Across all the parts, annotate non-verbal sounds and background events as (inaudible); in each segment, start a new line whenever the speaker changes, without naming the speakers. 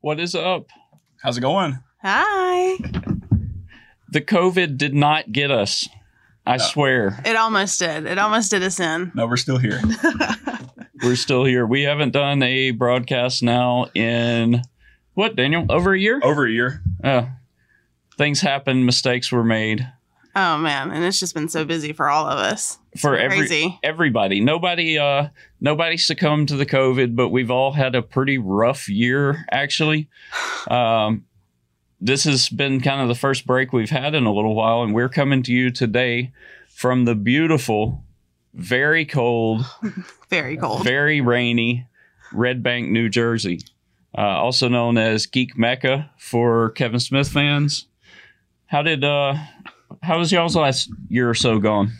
What is up?
How's it going?
Hi.
The COVID did not get us. I
No.
swear.
It almost did. It almost did us in.
No, we're still here. (laughs)
We're still here. We haven't done a broadcast now in what, Daniel? Over a year?
Over a year.
Uh, things happened, mistakes were made
Oh man, and it's just been so busy for all of us.
for every
Crazy.
everybody. Nobody uh nobody succumbed to the COVID, but we've all had a pretty rough year actually. (sighs) Um this has been kind of the first break we've had in a little while and we're coming to you today from the beautiful very cold (laughs)
Very cold.
very rainy Red Bank, New Jersey, uh, also known as Geek Mecca for Kevin Smith fans. How did uh, how was y'all's last year or so gone?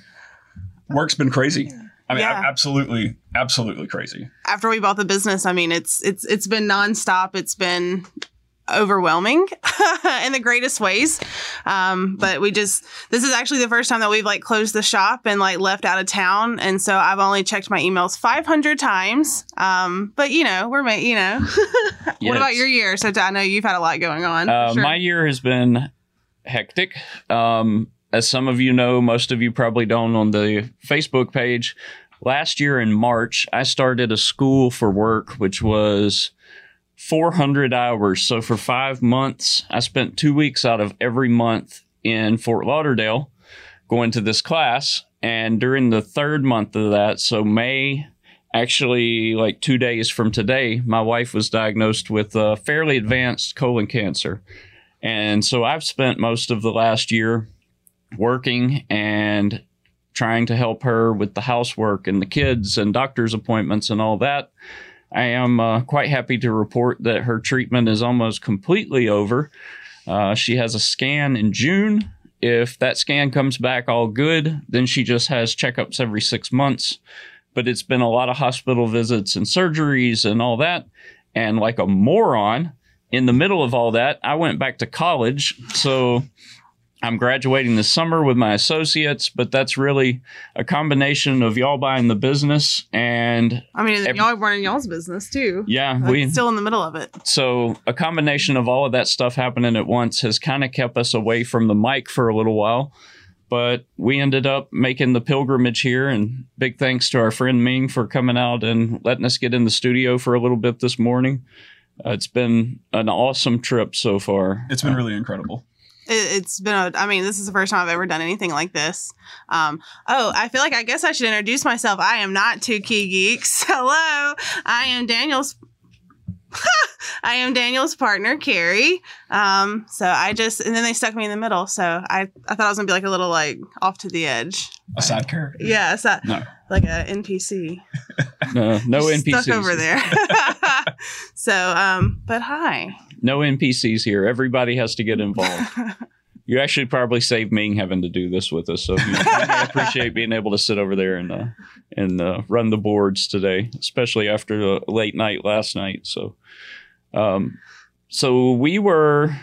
Work's been crazy. I mean,
Yeah.
absolutely, absolutely crazy.
After we bought the business, I mean, it's it's it's been nonstop. It's been overwhelming (laughs) in the greatest ways. Um, but we just this is actually the first time that we've like closed the shop and like left out of town, and so I've only checked my emails 500 times. Um, but you know, we're ma- you know. (laughs) What about your year? So I know you've had a lot going on.
Uh,
Sure.
My year has been hectic. Um, as some of you know, most of you probably don't on the Facebook page. Last year in March, I started a school for work, which was 400 hours. So for five months, I spent two weeks out of every month in Fort Lauderdale going to this class. And during the third month of that, so May, actually like two days from today, my wife was diagnosed with uh, fairly advanced colon cancer. And so I've spent most of the last year working and trying to help her with the housework and the kids and doctor's appointments and all that. I am uh, quite happy to report that her treatment is almost completely over. Uh, she has a scan in June. If that scan comes back all good, then she just has checkups every six months. But it's been a lot of hospital visits and surgeries and all that. And like a moron, in the middle of all that, I went back to college. So I'm graduating this summer with my associates, but that's really a combination of y'all buying the business and
I mean,
every-
y'all running y'all's business too.
yeah,
Like,
we
still in the middle of it.
so a combination of all of that stuff happening at once has kind of kept us away from the mic for a little while. But we ended up making the pilgrimage here, and big thanks to our friend Ming for coming out and letting us get in the studio for a little bit this morning. Uh, it's been an awesome trip so far.
It's been really incredible.
It, it's been a. I mean, this is the first time I've ever done anything like this. Um, oh, I feel like I guess I should introduce myself. I am not two key geeks. (laughs) Hello, I am Daniel's. I am Daniel's partner, Carrie. Um, so I just and then they stuck me in the middle. So I I thought I was gonna be like a little like off to the edge.
A side character.
Yeah, so
No.
like a NPC.
No, no NPCs.
stuck over there. (laughs) so um, but hi.
No NPCs here. Everybody has to get involved. (laughs) You actually probably saved me having to do this with us, so you, you may (laughs) appreciate being able to sit over there and uh, and uh, run the boards today, especially after a late night last night. So, um, so we were.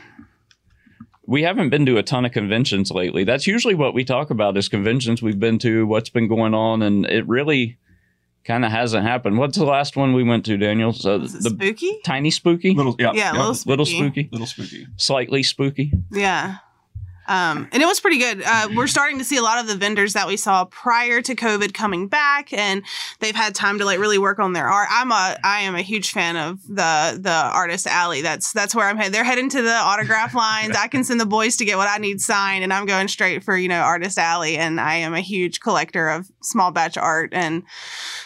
We haven't been to a ton of conventions lately. That's usually what we talk about is conventions we've been to, what's been going on, and it really kind of hasn't happened. What's the last one we went to, Daniel? So
Is it
the
spooky?
tiny spooky,
Little, yeah,
Yeah,
yeah,
little spooky.
little spooky,
little spooky.
slightly spooky.
Yeah. Um, and it was pretty good. Uh, we're starting to see a lot of the vendors that we saw prior to COVID coming back, and they've had time to like really work on their art. I'm a I am a huge fan of the the artist alley. That's that's where I'm headed. They're heading to the autograph (laughs) lines. I can send the boys to get what I need signed, and I'm going straight for you know artist alley. And I am a huge collector of small batch art and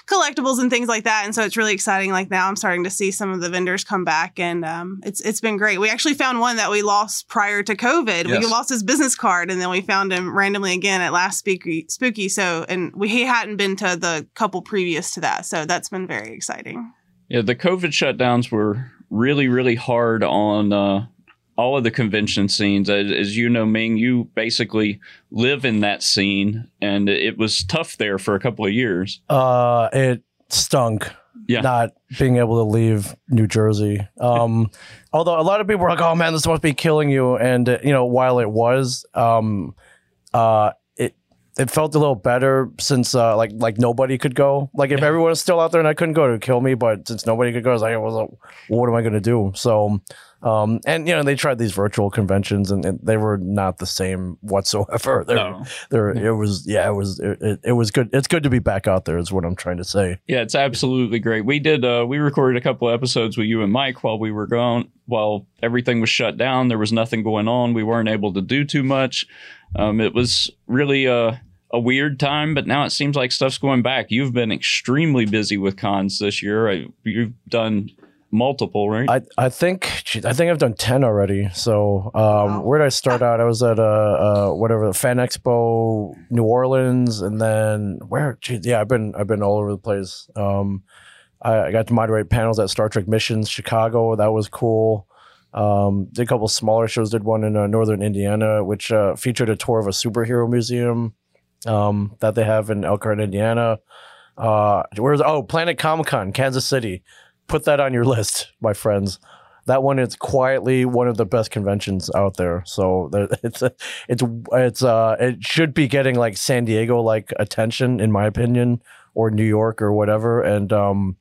collectibles and things like that. And so it's really exciting. Like now, I'm starting to see some of the vendors come back, and um, it's it's been great. We actually found one that we lost prior to COVID. We lost his business card, and then we found him randomly again at last spooky spooky. So, and we he hadn't been to the couple previous to that, so that's been very exciting.
Yeah, the COVID shutdowns were really, really hard on uh, all of the convention scenes. As, as you know, Ming, you basically live in that scene, and it was tough there for a couple of years.
Uh, it stunk.
Yeah.
Not being able to leave New Jersey. Um, (laughs) although a lot of people were like, "Oh man, this must be killing you," and uh, you know, while it was, um, uh, it it felt a little better since uh, like like nobody could go. Like if everyone was still out there and I couldn't go, it would kill me. But since nobody could go, I was like, well, what am I going to do? So, um, and you know, they tried these virtual conventions and, and they were not the same whatsoever. (laughs) They're,
No.
they're, it was yeah, it was it, it, was good. It's good to be back out there. Is what I'm trying to say.
Yeah, it's absolutely great. We did uh we recorded a couple episodes with you and Mike while we were gone while everything was shut down. There was nothing going on. We weren't able to do too much. Um it was really a a weird time, but now it seems like stuff's going back. You've been extremely busy with cons this year. I, you've done multiple, right?
I, I think gee, I think I've done ten already. So um,
Wow.
where did I start out? I was at uh, uh whatever the Fan Expo New Orleans, and then where? Gee, yeah, I've been I've been all over the place. Um, I, I got to moderate panels at Star Trek Missions Chicago. That was cool. Um, did a couple smaller shows. Did one in uh, Northern Indiana, which uh, featured a tour of a superhero museum um, that they have in Elkhart, Indiana. Uh, where's oh Planet Comic Con, Kansas City. Put that on your list, my friends. That one is quietly one of the best conventions out there. So (laughs) it's it's it's uh it should be getting like San Diego like attention in my opinion, or New York or whatever. And um,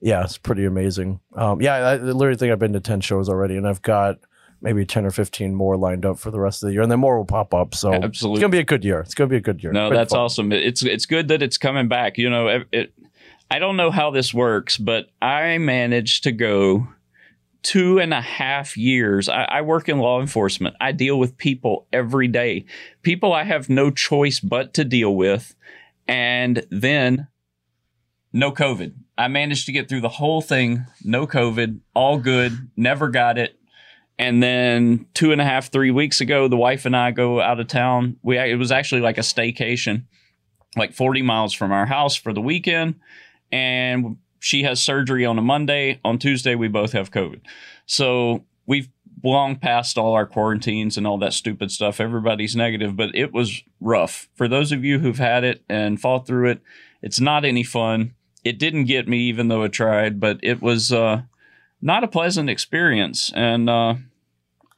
yeah, it's pretty amazing. Um, yeah, I literally think I've been to ten shows already, and I've got maybe ten or fifteen more lined up for the rest of the year, and then more will pop up. So
Absolutely.
it's gonna be a good year. It's gonna be a good year.
No, that's
fun.
awesome. It's it's good that it's coming back. You know, it, it, I don't know how this works, but I managed to go two and a half years. I, I work in law enforcement. I deal with people every day, people I have no choice but to deal with, and then no COVID. I managed to get through the whole thing, no COVID, all good, never got it. And then two and a half, three weeks ago, the wife and I go out of town. We it was actually like a staycation, like 40 miles from our house for the weekend. And she has surgery on a Monday. On Tuesday, we both have COVID. So we've long past all our quarantines and all that stupid stuff. Everybody's negative, but it was rough. For those of you who've had it and fought through it, it's not any fun. It didn't get me, even though it tried, but it was uh, not a pleasant experience. And uh,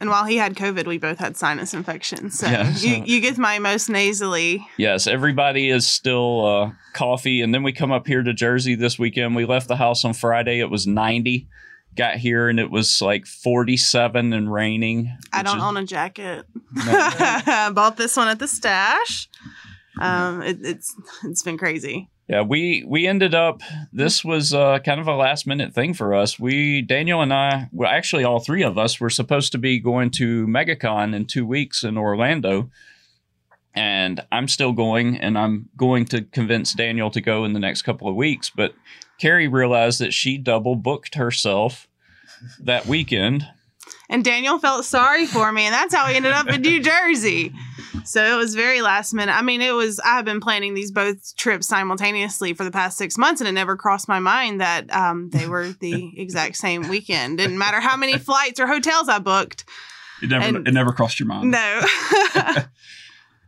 And while he had COVID, we both had sinus infections. So
Yeah,
you,
so-
you get my most nasally.
Yes, everybody is still uh, coffee. And then we come up here to Jersey this weekend. We left the house on Friday. It was 90. Got here and it was like 47 and raining.
I don't
is-
own a jacket.
No.
I (laughs) bought this one at the stash. Um, it, it's it's been crazy.
Yeah, we we ended up. This was uh, kind of a last minute thing for us. We Daniel and I, well, actually all three of us, were supposed to be going to MegaCon in two weeks in Orlando, and I'm still going, and I'm going to convince Daniel to go in the next couple of weeks. But Carrie realized that she double booked herself that weekend.
And Daniel felt sorry for me, and that's how we ended up in New Jersey. So it was very last minute. I mean, it was. I have been planning these both trips simultaneously for the past six months, and it never crossed my mind that um, they were the (laughs) exact same weekend. Didn't matter how many flights or hotels I booked.
It never
And-
it never crossed your mind.
No. (laughs) (laughs)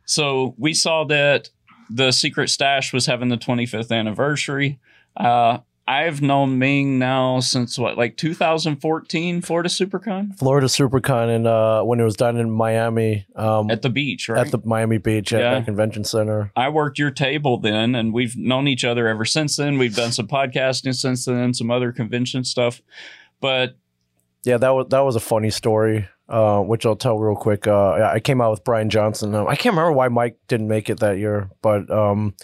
So we saw that the Secret Stash was having the 25th anniversary. Uh, I've known Ming now since what, like 2014, Florida SuperCon
Florida SuperCon and uh, when it was done in Miami um,
at the beach, right?
at the Miami Beach at
Yeah.
that convention center.
I worked your table then, and we've known each other ever since then. We've done some podcasting since then, some other convention stuff. But
Yeah, that was that was a funny story, uh, which I'll tell real quick. Uh, I came out with Bryan Johnson. Um, I can't remember why Mike didn't make it that year, but um,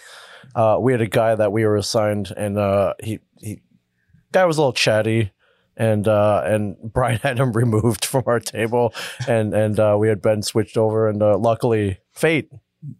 uh, we had a guy that we were assigned, and uh, he guy was a little chatty. And uh, and (laughs) Bryan had him removed from our table, and and uh, we had Ben switched over, and uh, luckily, fate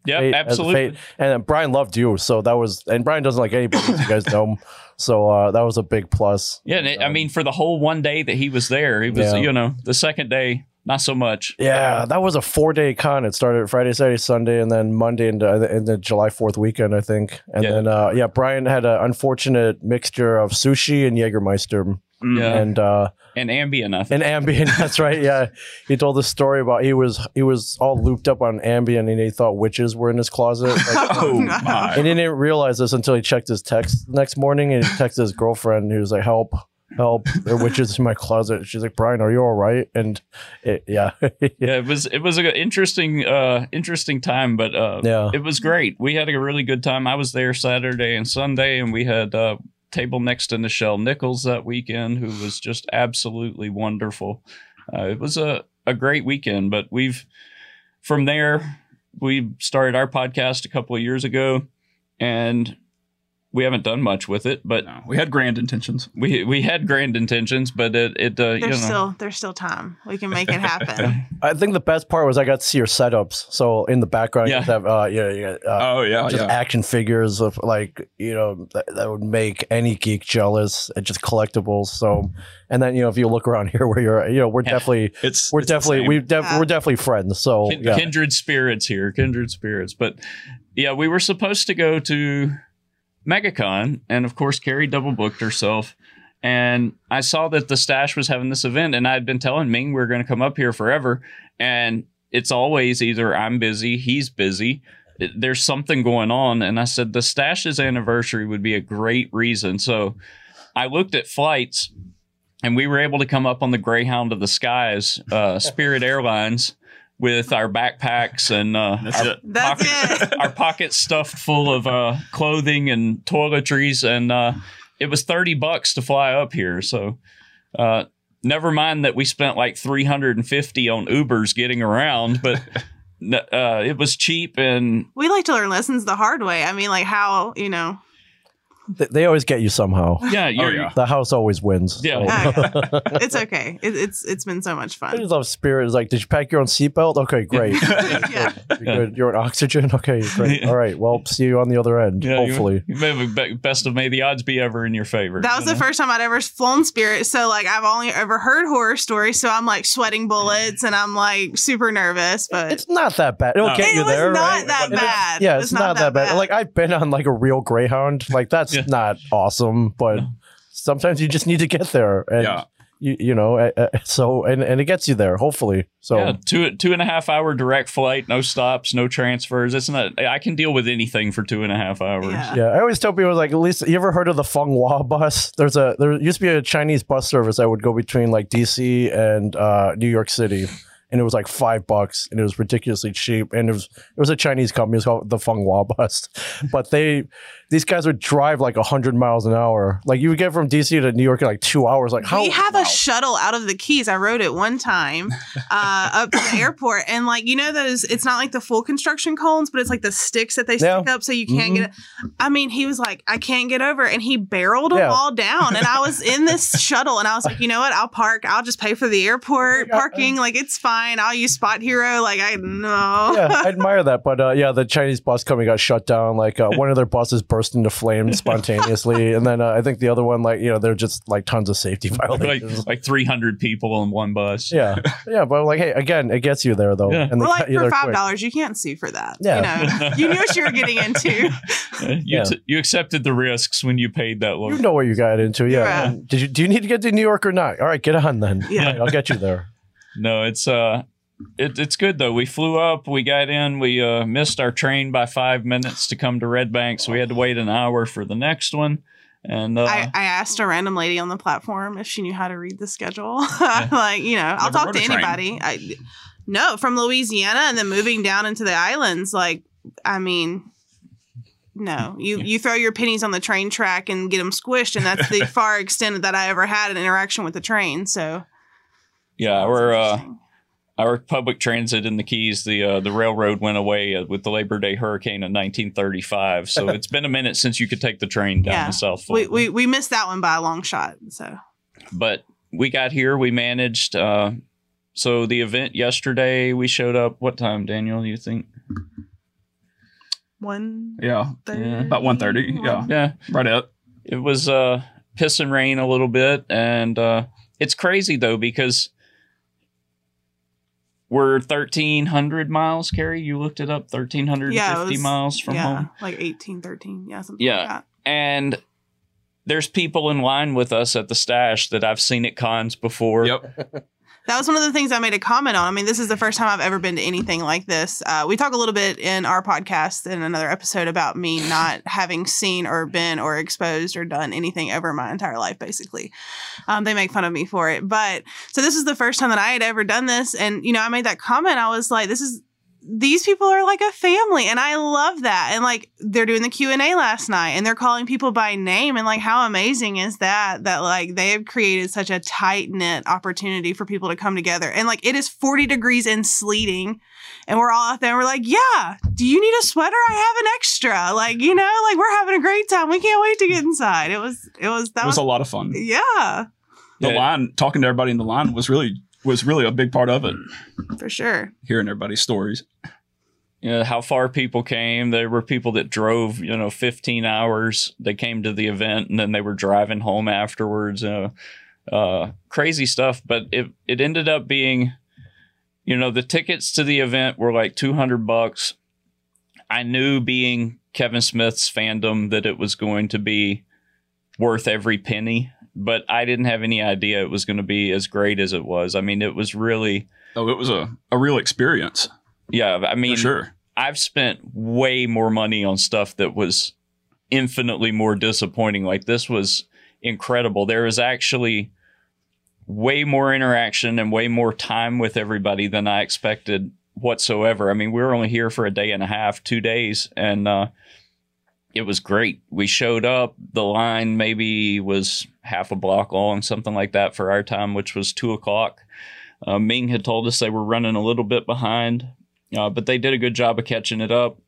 yeah,
Fate- as a
absolutely.
fate. And Bryan loved you, so that was. And Bryan doesn't like anybody, you guys know him. (coughs) So uh, that was a big plus.
Yeah, and it, I mean, for the whole one day that he was there, he was,
Yeah.
you know, the second day, not so much.
Yeah, that was a four day con. It started Friday, Saturday, Sunday, and then Monday into in the July Fourth weekend, I think. And
Yeah.
then uh, yeah, Bryan had an unfortunate mixture of sushi and Jägermeister,
Yeah.
and uh,
And Ambien, I think.
and Ambien. (laughs) That's right. Yeah, he told the story about he was he was all looped up on Ambien, and he thought witches were in his closet. (laughs) Like,
Oh
no.
my!
And he didn't realize this until he checked his text the next morning and he texted his girlfriend who was like, help. Help, which is in my closet. She's like, Bryan, are you all right? And it, yeah, (laughs)
yeah, it was it was an interesting uh interesting time, but uh
yeah.
it was great. We had a really good time. I was there Saturday and Sunday, and we had uh table next to Nichelle Nichols that weekend, who was just absolutely wonderful. Uh, it was a a great weekend, but we've from there we started our podcast a couple of years ago, and we haven't done much with it, but
No, we had grand intentions.
we we had grand intentions, but it it uh, you know
There's still there's still time. We can make it happen. (laughs)
I think the best part was I got to see your setups. So in the background,
Yeah.
you have uh, yeah, yeah, uh,
Oh yeah,
just
yeah.
action figures of like you know that, that would make any geek jealous and just collectibles. So, and then you know if you look around here where you're, you know, we're
Yeah.
definitely
It's
we're
it's
definitely we def-
Yeah.
we're definitely friends. So
Kin-
yeah,
kindred spirits here, kindred spirits. But yeah, we were supposed to go to MegaCon, and of course, Carrie double booked herself. And I saw that the stash was having this event, and I had been telling Ming we are going to come up here forever. And it's always either I'm busy, he's busy. There's something going on, and I said the stash's anniversary would be a great reason. So I looked at flights, and we were able to come up on the Greyhound of the Skies, uh, Spirit Airlines, with our backpacks and uh,
That's
our,
it. (laughs)
That's
pocket-
it.
our pockets stuffed full of uh, clothing and toiletries, and uh, it was thirty bucks to fly up here. So, uh, never mind that we spent like three hundred and fifty on Ubers getting around, but (laughs) uh, it was cheap and
We like to learn lessons the hard way. I mean, like how you know.
They, they always get you somehow.
yeah, you're, oh,
yeah.
The house always wins.
Yeah.
so.
Ah, (laughs) it's okay. It, it's it's been so much
I
fun.
just love Spirit. It's like, did you pack your own seatbelt? Okay, great. (laughs)
yeah.
You're, good. You're on oxygen. Okay, great. All right. Well, see you on the other end.
yeah, you-
hopefully.
you may have be- best of may the odds be ever in your favor.
That was
you
the
know?
first time I'd ever flown Spirit. So like I've only ever heard horror stories. So I'm like sweating bullets and I'm like super nervous. But
It's not that bad. It'll
No.
get
it
you
was
there.
not
right?
that
And it's-
bad.
Yeah,
It
it's
was
not, that bad. Like I've been on like a real Greyhound. Like that's
Yeah.
not awesome, but
No.
sometimes you just need to get there, and
Yeah.
you you know, uh, uh, so and and it gets you there. Hopefully, so
yeah, two two and a half hour direct flight, no stops, no transfers. It's not. I can deal with anything for two and a half hours.
Yeah.
Yeah, I always tell people like at least you ever heard of the Fung Wah bus? There's a there used to be a Chinese bus service that would go between like DC and uh, New York City, and it was like five bucks, and it was ridiculously cheap, and it was it was a Chinese company. It was called the Fung Wah bus, (laughs) but they these guys would drive like hundred miles an hour. Like you would get from DC to New York in like two hours. Like how?
we have
wow.
a shuttle out of the Keys. I rode it one time (laughs) uh, up to the airport, and like you know those. It's not like the full construction cones, but it's like the sticks that they stick up so you can't get. it. I mean, he was like, I can't get over, and he barreled them
Yeah.
all down. And I was in this (laughs) shuttle, and I was like, you know what? I'll park. I'll just pay for the airport
Yeah.
parking. Like it's fine. I'll use Spot Hero. Like I know.
yeah, I (laughs) admire that, but uh, yeah, the Chinese bus company got shut down. Like uh, one of their buses burst into flames (laughs) spontaneously, and then uh, I think the other one, like you know, they're just like tons of safety (laughs) violations.
like three hundred people on one bus.
yeah, yeah, but like, hey, again, it gets you there though,
Yeah.
and
Well, like
you
for five dollars, you can't sue for that.
Yeah.
You know, you knew what you were getting into.
you
Yeah.
t- you accepted the risks when you paid that low.
You know what you got into, yeah.
Yeah.
Did you? Do you need to get to New York or not? All right, get on then.
Yeah.
All right, I'll get you there.
No, it's uh, it, it's good though. We flew up, we got in, we uh missed our train by five minutes to come to Red Bank, so we had to wait an hour for the next one. And uh,
I, I asked a random lady on the platform if she knew how to read the schedule. (laughs) like, you know, I'll talk to
a train.
anybody. I no from Louisiana and then moving down into the islands. Like, I mean, no, you you throw your pennies on the train track and get them squished, and that's the (laughs) far extent that I ever had an interaction with the train. So
yeah,
that's
we're uh, our public transit in the Keys, the uh, the railroad went away uh, with the Labor Day hurricane in 1935. So (laughs) it's been a minute since you could take the train down
Yeah.
to South
we,
Florida.
we we missed that one by a long shot. So
but we got here, we managed. Uh, so the event yesterday, we showed up. What time, Daniel? You think?
one
Yeah.
Yeah.
About 1:30, yeah.
Yeah,
Right at.
it was uh piss and rain a little bit and uh it's crazy though because we're 1300 miles carrie you looked it up 1350
Yeah, it was-
miles from
yeah,
home
like 1813 Yeah, something
Yeah.
like that.
and there's people in line with us at the stash that i've seen at cons before
Yep. (laughs)
That was one of the things I made a comment on. I mean, this is the first time I've ever been to anything like this. Uh, we talk a little bit in our podcast in another episode about me not having seen or been or exposed or done anything ever my entire life, basically. Um, they make fun of me for it. But so this is the first time that I had ever done this. And, you know, I made that comment. I was like, this is these people are like a family and i love that. And like they're doing the q&a last night and they're calling people by name and like how amazing is that that like they have created such a tight knit opportunity for people to come together. And like it is 40 degrees and sleeting and we're all out there and we're like yeah do you need a sweater? I have an extra. Like you know like we're having a great time. We can't wait to get inside. It was it was that
it was, a lot of fun.
yeah.
The
Yeah.
line, talking to everybody in the line was really was really a big part of it.
for sure.
Hearing everybody's stories.
you know how far people came. There were people that drove you know 15 hours. They came to the event and then they were driving home afterwards uh, uh, crazy stuff. But it, it ended up being you know the tickets to the event were like 200 bucks. I knew being kevin smith's fandom that it was going to be worth every penny but i didn't have any idea it was going to be as great as it was i mean it was really
Oh, it was a, a real experience.
yeah i mean
for sure.
I've spent way more money on stuff that was infinitely more disappointing. Like this was incredible. There was actually way more interaction and way more time with everybody than I expected whatsoever. I mean, we were only here for a day and a half, two days, and uh, it was great. We showed up. The line maybe was half a block long, something like that for our time, which was two o'clock. Uh, Ming had told us they were running a little bit behind, uh, but they did a good job of catching it up.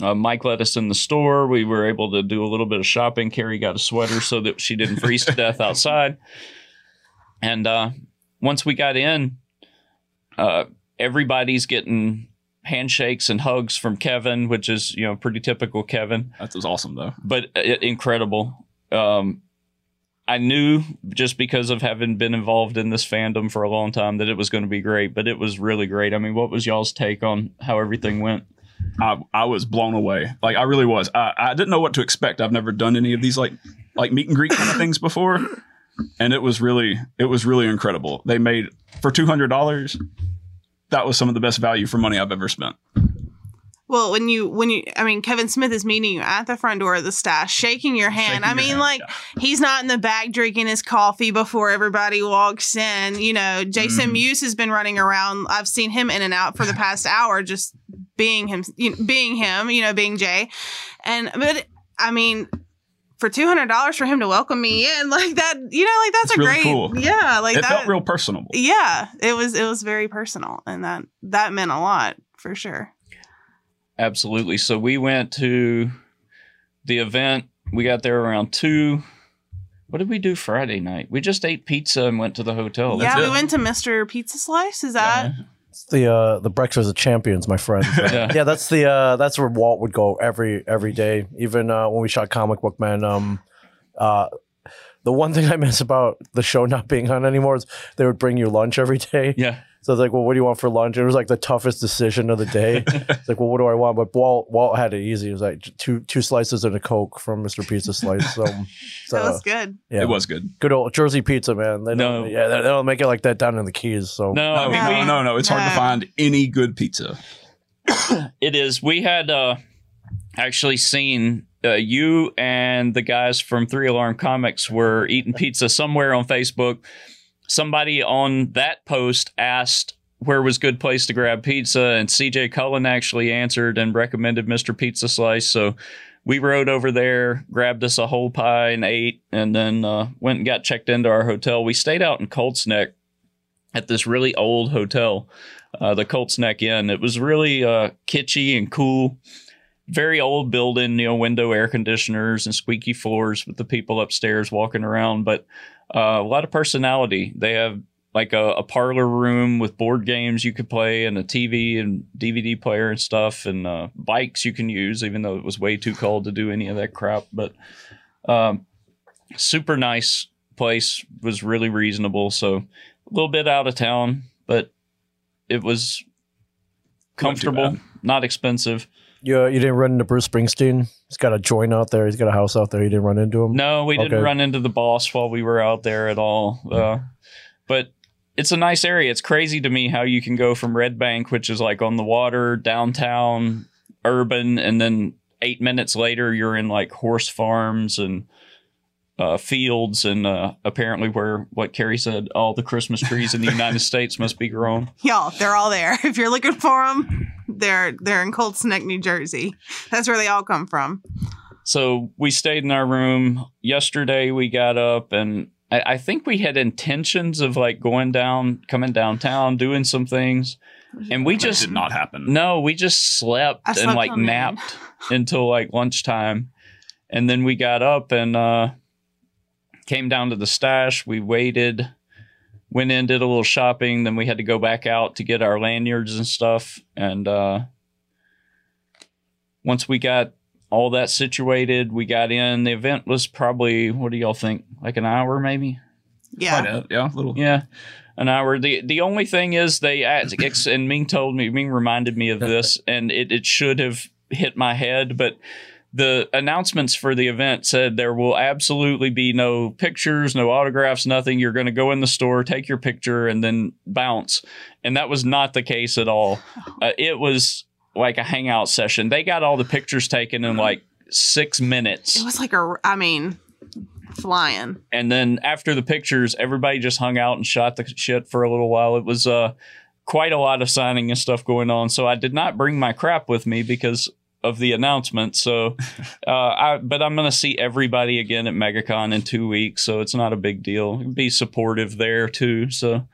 Uh, Mike let us in the store. We were able to do a little bit of shopping. Carrie got a sweater so that she didn't freeze to death outside. And uh, once we got in, uh, everybody's getting handshakes and hugs from Kevin, which is you know pretty typical Kevin
That was awesome though.
but uh, incredible. Um, I knew just because of having been involved in this fandom for a long time that it was going to be great, but it was really great. I mean, what was y'all's take on how everything went?
I, I was blown away. Like I really was. I, I didn't know what to expect. I've never done any of these like like meet and greet kind of things before, and it was really it was really incredible. They made for two hundred dollars. That was some of the best value for money I've ever spent.
Well, when you when you I mean Kevin Smith is meeting you at the front door of the stash, shaking your hand.
Shaking
I mean,
hand,
like
yeah.
he's not in the back drinking his coffee before everybody walks in. You know, Jason
Mhm.
Mewes has been running around. I've seen him in and out for the past (laughs) hour, just being him, you know, being him. You know, being Jay. And but I mean, for two hundred dollars for him to welcome me in like that, you know, like that's a
really
great,
cool.
yeah, like
it
that.
felt real personal.
yeah, it was it was very personal, and that that meant a lot for sure.
Absolutely. So we went to the event. We got there around two. What did we do Friday night? We just ate pizza and went to the hotel.
yeah, we went to Mr. Pizza Slice. Is that?
It's the uh, the breakfast of champions, my friend. (laughs)
Yeah.
yeah, that's the uh, that's where Walt would go every every day. Even uh, when we shot Comic Book Man, um, uh, the one thing I miss about the show not being on anymore is they would bring you lunch every day.
Yeah.
So it's like, well, what do you want for lunch? It was like the toughest decision of the day. (laughs) it's like, well, what do I want? But Walt Walt had it easy. It was like two two slices and a coke from Mister Pizza Slice. So, (laughs) so
That was good.
yeah,
It was good.
good old Jersey pizza, man. They
No.
don't, yeah, they they don't make it like that down in the Keys. So
No,
No,
mean,
no, no, no. It's hard to find any good pizza. (coughs)
It is. We had uh, actually seen uh, you and the guys from Three Alarm Comics were eating pizza somewhere on Facebook. Somebody on that post asked where was good place to grab pizza, and CJ Cullen actually answered and recommended Mr. Pizza Slice. So we rode over there, grabbed us a whole pie and ate, and then uh, went and got checked into our hotel. We stayed out in Colts Neck at this really old hotel uh, the Colts Neck Inn. It was really uh, kitschy and cool. Very old building, you know, window air conditioners and squeaky floors with the people upstairs walking around, but uh, a lot of personality. They have like a, a parlor room with board games you could play and a TV and DVD player and stuff and uh, bikes you can use, even though it was way too cold to do any of that crap. But um, super nice place, was really reasonable. So a little bit out of town, but it was comfortable,
bad.
not expensive.
You you didn't run into Bruce Springsteen. He's got a joint out there. He's got a house out there. You didn't run into him.
No, we didn't
Okay.
run into the boss while we were out there at all. Uh, but it's a nice area. It's crazy to me how you can go from Red Bank, which is like on the water, downtown, urban, and then eight minutes later you're in like horse farms and uh, fields and uh, apparently where what Carrie said, all the Christmas trees in the United States must be grown. (laughs)
Y'all, they're all there. If you're looking for them, they're they're in Colts Neck, New Jersey. That's where they all come from.
So we stayed in our room. Yesterday we got up and I, I think we had intentions of like going down, coming downtown, doing some things. And we
That
just
did not happen.
no, we just slept,
I
and like napped until like lunchtime. And then we got up and uh came down to the stash. We waited, went in, did a little shopping, then we had to go back out to get our lanyards and stuff. And uh once we got all that situated, we got in. The event was probably what do y'all think? Like an hour maybe?
Yeah.
Quite a- yeah, little.
Yeah, an hour. the The only thing is they asked, and Ming told me, Ming reminded me of (laughs) this, and it, it should have hit my head, but the announcements for the event said there will absolutely be no pictures, no autographs, nothing. You're going to go in the store, take your picture, and then bounce. And that was not the case at all. (laughs) Uh, it was like a hangout session. They got all the pictures taken in like six minutes.
It was like a, I mean, flying.
and then after the pictures everybody just hung out and shot the shit for a little while it was uh quite a lot of signing and stuff going on so i did not bring my crap with me because of the announcement so (laughs) uh i but i'm gonna see everybody again at megacon in two weeks so it's not a big deal be supportive there too so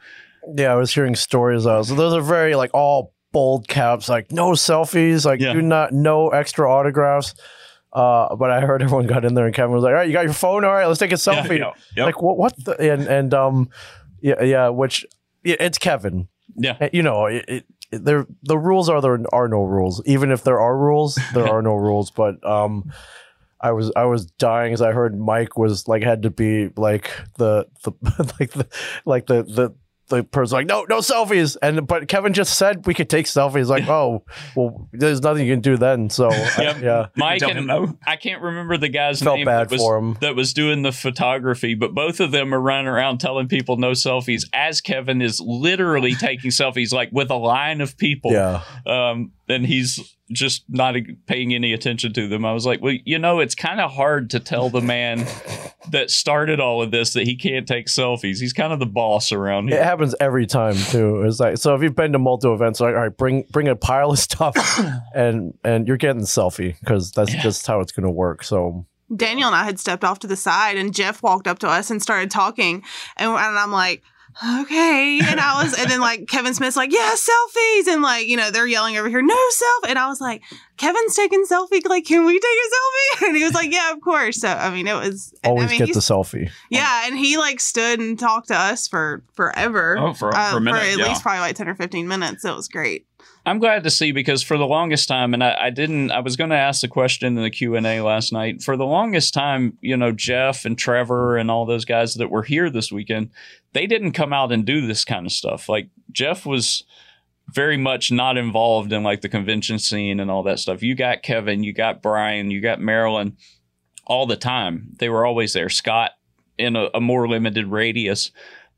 Yeah, I was hearing stories. Uh, so those are very like all bold caps, like no selfies, like
Yeah.
do not no extra autographs. Uh, but I heard everyone got in there and Kevin was like, "All right, you got your phone. All right, let's take a selfie."
Yeah, yep.
Like what? What? The, and and um, yeah, yeah. Which yeah, it's Kevin.
yeah
Uh, You know, it, it- there the rules are there are no rules. Even if there are rules, there (laughs) are no rules. But um, I was I was dying as I heard Mike was like had to be like the the (laughs) like the like the the. The person's like no no selfies. And but Kevin just said we could take selfies. Like oh well there's nothing you can do then. So uh,
Yep.
yeah.
Mike and
no.
i can't remember the guy's
felt
name
bad
that was,
for him.
that was doing the photography, but both of them are running around telling people no selfies as Kevin is literally taking (laughs) selfies like with a line of people.
yeah.
Um, and he's just not paying any attention to them. I was like, well, you know, it's kind of hard to tell the man (laughs) that started all of this that he can't take selfies. He's kind of the boss around here.
It happens every time too. It's like so if you've been to multiple events, like all right, bring bring a pile of stuff, (coughs) and and you're getting the selfie because that's
Yeah.
just how it's gonna work. So
Daniel and I had stepped off to the side, and Jeff walked up to us and started talking, and, and I'm like. Okay, and I was, and then like Kevin Smith's like, yeah, selfies, and like you know they're yelling over here, no selfie, and I was like, Kevin's taking selfie, like can we take a selfie? (laughs) And he was like, yeah, of course. So I mean, it was and,
always
I mean,
get the selfie.
yeah, and he like stood and talked to us for forever,
Oh, for,
uh,
for a minute.
at
yeah.
least probably like ten or fifteen minutes. It was great.
I'm glad to see because for the longest time, and I, I didn't, I was going to ask the question in the Q and A last night. For the longest time, you know, Jeff and Trevor and all those guys that were here this weekend, they didn't come out and do this kind of stuff. Like Jeff was very much not involved in like the convention scene and all that stuff. You got Kevin, you got Bryan, you got Marilyn all the time. They were always there. Scott in a, a more limited radius,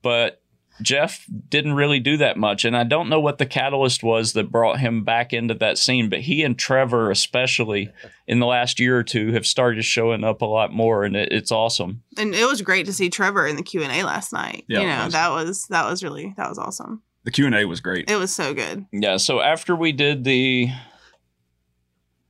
but Jeff didn't really do that much. And I don't know what the catalyst was that brought him back into that scene, but he and Trevor, especially in the last year or two, have started showing up a lot more, and it, it's awesome.
And it was great to see Trevor in the Q and A last night.
Yeah,
you know
was.
that was that was really that was awesome.
The Q and A was great.
It was so good.
Yeah. So after we did the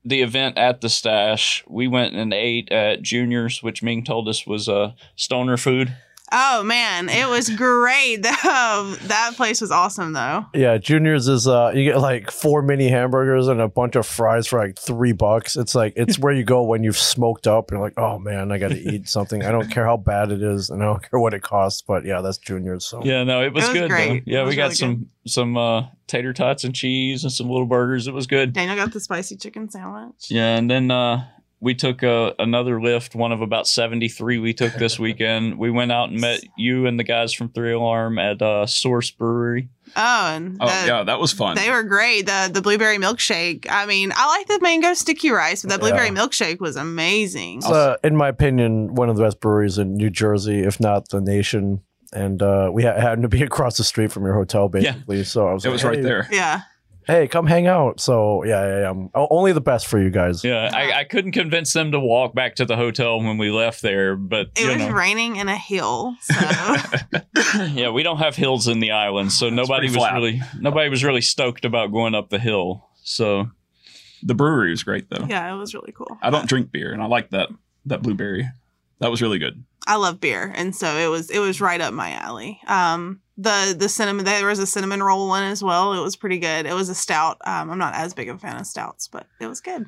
the event at the stash, we went and ate at Junior's, which Ming told us was uh, stoner food.
Oh man, it was great. (laughs) Um, that place was awesome though.
Yeah, juniors is uh you get like four mini hamburgers and a bunch of fries for like three bucks. It's like it's where you go when you've smoked up and you're like, oh man, I gotta eat something. I don't care how bad it is and I don't (laughs) care what it costs, but yeah, that's juniors. So
Yeah, no, it was,
It was
good.
great.
Though. Yeah,
It
we got
really
some some uh, tater tots and cheese and some little burgers. It was good.
Daniel got the spicy chicken sandwich.
Yeah, and then uh, we took uh, another lift, one of about 73 we took this (laughs) weekend. We went out and met you and the guys from Three Alarm at uh, Source Brewery.
Oh, and
Oh
the-
yeah, that was fun.
They were great. The the blueberry milkshake. I mean, I like the mango sticky rice, but that blueberry
Yeah.
milkshake was amazing.
it's uh, in my opinion, one of the best breweries in New Jersey, if not the nation. and uh, we ha- happened to be (laughs) across the street from your hotel, basically. So I was
It
like,
was right
"Hey,
there.
Yeah.
Hey, come hang out. So yeah, yeah, yeah. um, o- only the best for you guys.
Yeah, I, I couldn't convince them to walk back to the hotel when we left there, but
It
you
was
know,
raining in a hill. So (laughs)
yeah, we don't have hills in the island, so nobody
pretty
was
flat.
really nobody was really stoked about going up the hill. So
The brewery was great though.
yeah, it was really cool.
I don't drink beer, and I like that that blueberry. That was really good.
I love beer, and so it was it was right up my alley. Um, the the cinnamon there was a cinnamon roll one as well. It was pretty good. It was a stout. Um, I'm not as big of a fan of stouts, but it was good.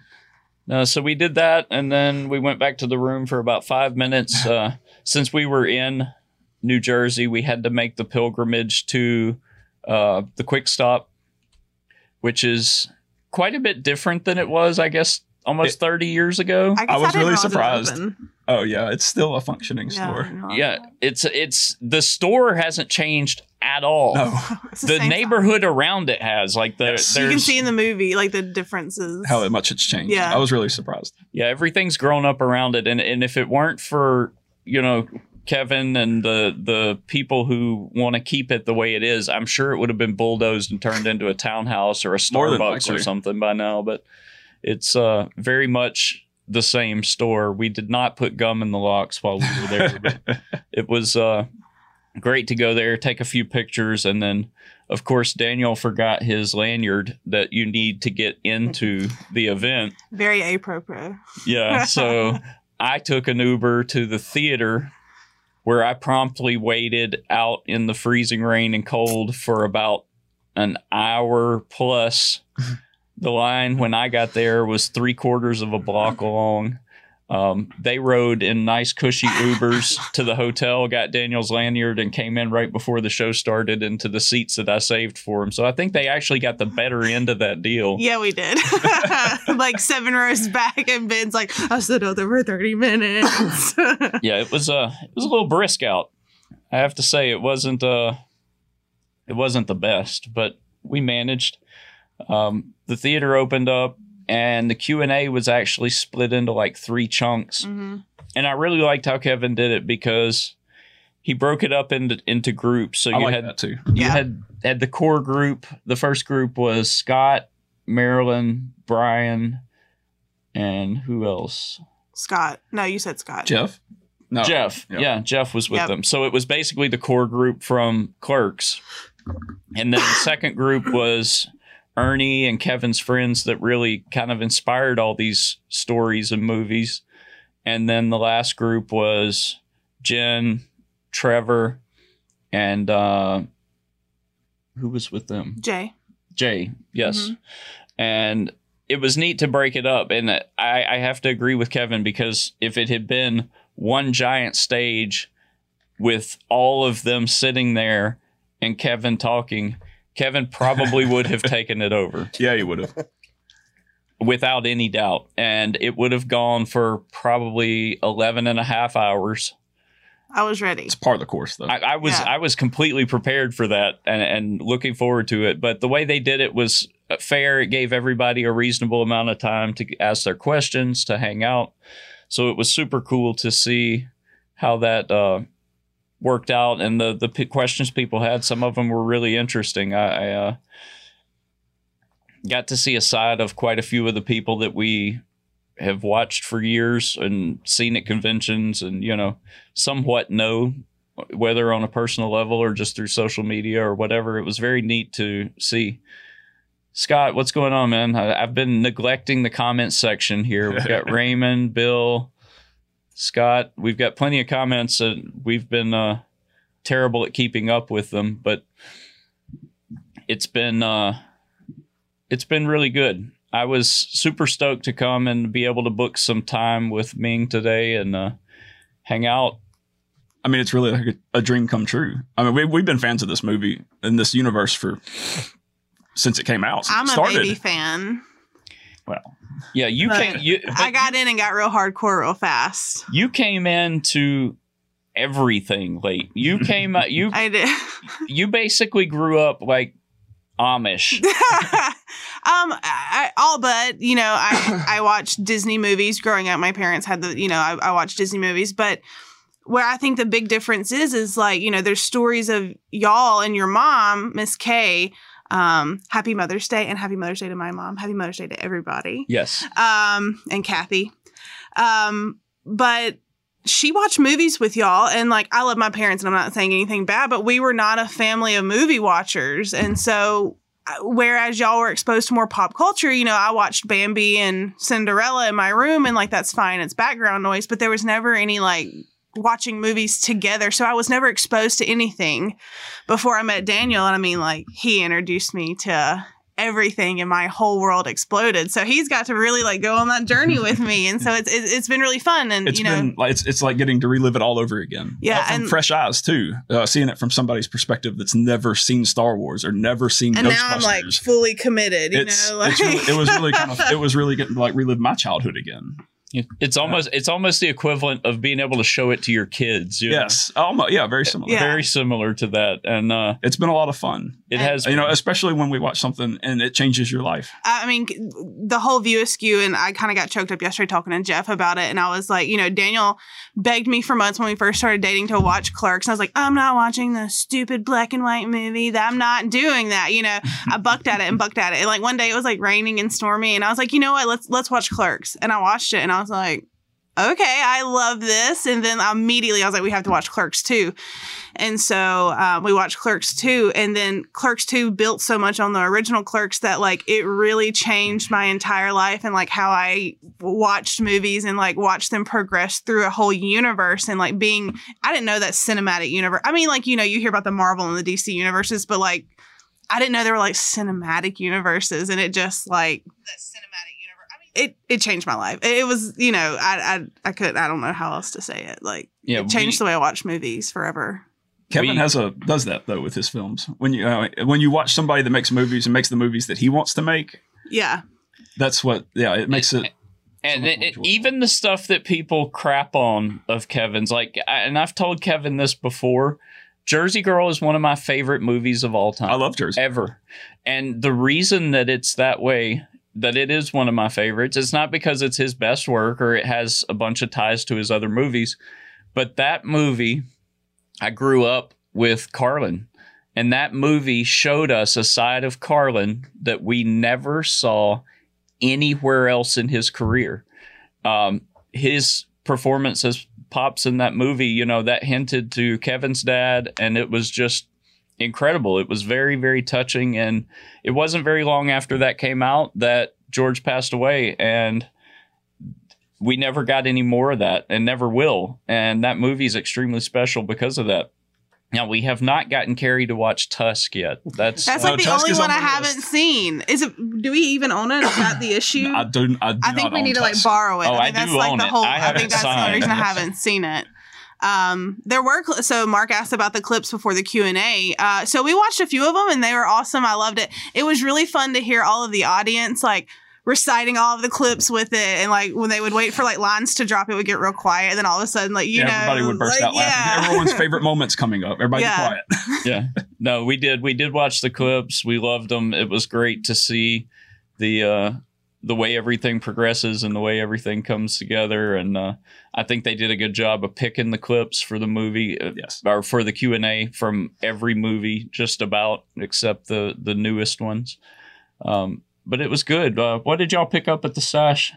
Uh, so we did that, and then we went back to the room for about five minutes. Uh, since we were in New Jersey, we had to make the pilgrimage to uh, the Quick Stop, which is quite a bit different than it was, I guess, almost
It-
30 years ago.
I, guess
was
didn't
really
realize it was
surprised.
open.
Oh yeah, it's still a functioning
Yeah,
store.
didn't
Yeah, it's it's the store hasn't changed at all.
No, (laughs)
It's
The
same size.
neighborhood around it has like the
Yes.
You can see in the movie like the differences.
how much it's changed.
Yeah.
I was really surprised.
yeah everything's grown up around it and and if it weren't for you know Kevin and the the people who want to keep it the way it is I'm sure it would have been bulldozed and turned into a townhouse or a Starbucks or something by now but it's uh very much the same store we did not put gum in the locks while we were there but (laughs) it was uh great to go there take a few pictures and then of course Daniel forgot his lanyard that you need to get into (laughs) the event
Very apropos.
yeah. So (laughs) I took an Uber to the theater where I promptly waited out in the freezing rain and cold for about an hour plus. The line when I got there was three quarters of a block long. Um, they rode in nice, cushy Ubers to the hotel, got Daniel's lanyard, and came in right before the show started into the seats that I saved for him. So I think they actually got the better end of that deal.
Yeah, we did. (laughs) like seven rows back, and Ben's like, I stood out there for 30 minutes. (laughs)
yeah, it was uh it was a little brisk out. I have to say it wasn't uh it wasn't the best, but we managed. Um, the theater opened up and the Q&A was actually split into like three chunks.
hmm
And I really liked how Kevin did it because he broke it up into into groups. So
I
you
like
had
that too.
you
Yeah.
had had the core group. The first group was Scott, Marilyn, Bryan, and who else?
Scott. No, you said Scott.
Jeff. No,
Jeff.
Yeah.
Yeah. Jeff was with
Yep.
them. So it was basically the core group from Clerks. And then the (coughs) second group was Ernie and Kevin's friends that really kind of inspired all these stories and movies. And then the last group was Jen, Trevor, and uh, who was with them?
Jay.
Jay, yes.
Mhm.
And it was neat to break it up. And I, I have to agree with Kevin because if it had been one giant stage with all of them sitting there and Kevin talking, Kevin probably would have taken it over (laughs)
Yeah, you would have.
without any doubt. And it would have gone for probably 11 and a half hours.
I was ready.
It's part of the course, though.
I, I was
Yeah.
I was completely prepared for that and, and looking forward to it. But the way they did it was fair. It gave everybody a reasonable amount of time to ask their questions, to hang out. So it was super cool to see how that uh, worked out and the the p- questions people had. Some of them were really interesting. I, I uh, got to see a side of quite a few of the people that we have watched for years and seen at conventions and you know somewhat know whether on a personal level or just through social media or whatever. It was very neat to see. Scott, what's going on, man? I, I've been neglecting the comments section here. We've got (laughs) Raymond, Bill, Scott. We've got plenty of comments. And we've been uh, terrible at keeping up with them, but it's been uh, it's been really good. I was super stoked to come and be able to book some time with Ming today and uh, hang out
I mean, it's really like a, a dream come true. I mean, we, we've been fans of this movie and this universe for since it came out.
I'm
it
a
started.
baby fan.
Well,
Yeah, you came. You,
I got in and got real hardcore real fast.
you came into everything late. You came. You (laughs)
I did.
you basically grew up like Amish. (laughs)
um, I, all but you know, I I watched Disney movies growing up. My parents had the you know I, I watched Disney movies, but where I think the big difference is is like you know there's stories of y'all and your mom, Miss K. Um, happy Mother's Day and happy Mother's Day to my mom. Happy Mother's Day to everybody.
Yes.
Um, and Kathy. Um, but she watched movies with y'all and like I love my parents and I'm not saying anything bad, but we were not a family of movie watchers. And so uh, whereas y'all were exposed to more pop culture, you know, I watched Bambi and Cinderella in my room and like that's fine, it's background noise, but there was never any like watching movies together. So I was never exposed to anything before I met Daniel. And I mean, like, he introduced me to everything and my whole world exploded. So he's got to really like go on that journey with me. And so it's, it's, it's been really fun. And,
It's
you know,
been it's, it's like getting to relive it all over again.
Yeah,
from
and-
fresh eyes too. Uh, seeing it from somebody's perspective that's never seen Star Wars or never seen
and
Ghostbusters.
now I'm like fully committed, you
it's,
know, (laughs) like,
really, it was really kind of it was really getting like relive my childhood again.
It's almost it's almost the equivalent of being able to show it to your kids. you know?
Yes, almost yeah, very similar.
Yeah.
Very similar to that. And uh
It's been a lot of fun.
it
And-
has
You know, especially when we watch something and it changes your life.
I mean, the whole view askew, and I kind of got choked up yesterday talking to Jeff about it. And I was like, you know, Daniel begged me for months when we first started dating to watch Clerks. And I was like, I'm not watching the stupid black and white movie. That I'm not doing that. You know, I bucked at it and bucked at it. And like one day it was like raining and stormy, and I was like, you know what? Let's let's watch Clerks. And I watched it, and I was like. Okay, I love this. And then immediately I was like, we have to watch Clerks 2. And so uh, we watched Clerks 2, and then Clerks 2 built so much on the original Clerks that like it really changed my entire life and like how I watched movies and like watched them progress through a whole universe and like being I didn't know that cinematic universe. I mean, like, you know, you hear about the Marvel and the DC universes, but like I didn't know there were like cinematic universes and it just like cinematic it it changed my life. It was, you know, I I I could I don't know how else to say it. Like
yeah,
it changed
we-
the way I watch movies forever.
Kevin
We-
has a does that though with his films. When you uh, when you watch somebody that makes movies and makes the movies that he wants to make,
Yeah.
that's what yeah it makes it.
and it, it- even the stuff that people crap on of Kevin's, like, I, and I've told Kevin this before. Jersey Girl is one of my favorite movies of all time.
I love Jersey.
ever. And the reason that it's that way, that it is one of my favorites, it's not because it's his best work or it has a bunch of ties to his other movies, but that movie, I grew up with Carlin. And that movie showed us a side of Carlin that we never saw anywhere else in his career. Um, his performance as Pops in that movie, you know, that hinted to Kevin's dad, and it was just incredible. It was very, very touching. And it wasn't very long after that came out that George passed away. And we never got any more of that and never will. And that movie is extremely special because of that. Now, we have not gotten Carrie to watch Tusk yet. That's,
That's like the
Tusk
only one
on
I haven't
list.
seen. Is it? Do we even own it? Is that the (coughs) issue?
I do. I, do
I think
not
we
own
need to like borrow it.
Oh, I
think that's
do
like
own
the
it.
whole.
I
I, think
it
that's the only reason I haven't seen it. Um, there were cl- so Mark asked about the clips before the Q and A. Uh, so we watched a few of them and they were awesome. I loved it. It was really fun to hear all of the audience like reciting all of the clips with it, and like when they would wait for like lines to drop, it would get real quiet. And then all of a sudden, like you
Yeah,
know,
everybody would burst
like,
out laughing.
yeah.
Everyone's favorite moments coming up. Everybody
Yeah.
quiet. (laughs)
yeah. No, we did. We did watch the clips. We loved them. It was great to see the uh, the way everything progresses and the way everything comes together. And uh, I think they did a good job of picking the clips for the movie. uh,
Yes.
or for the Q and A from every movie, just about except the the newest ones. Um, but it was good. Uh, what did y'all pick up at the stash?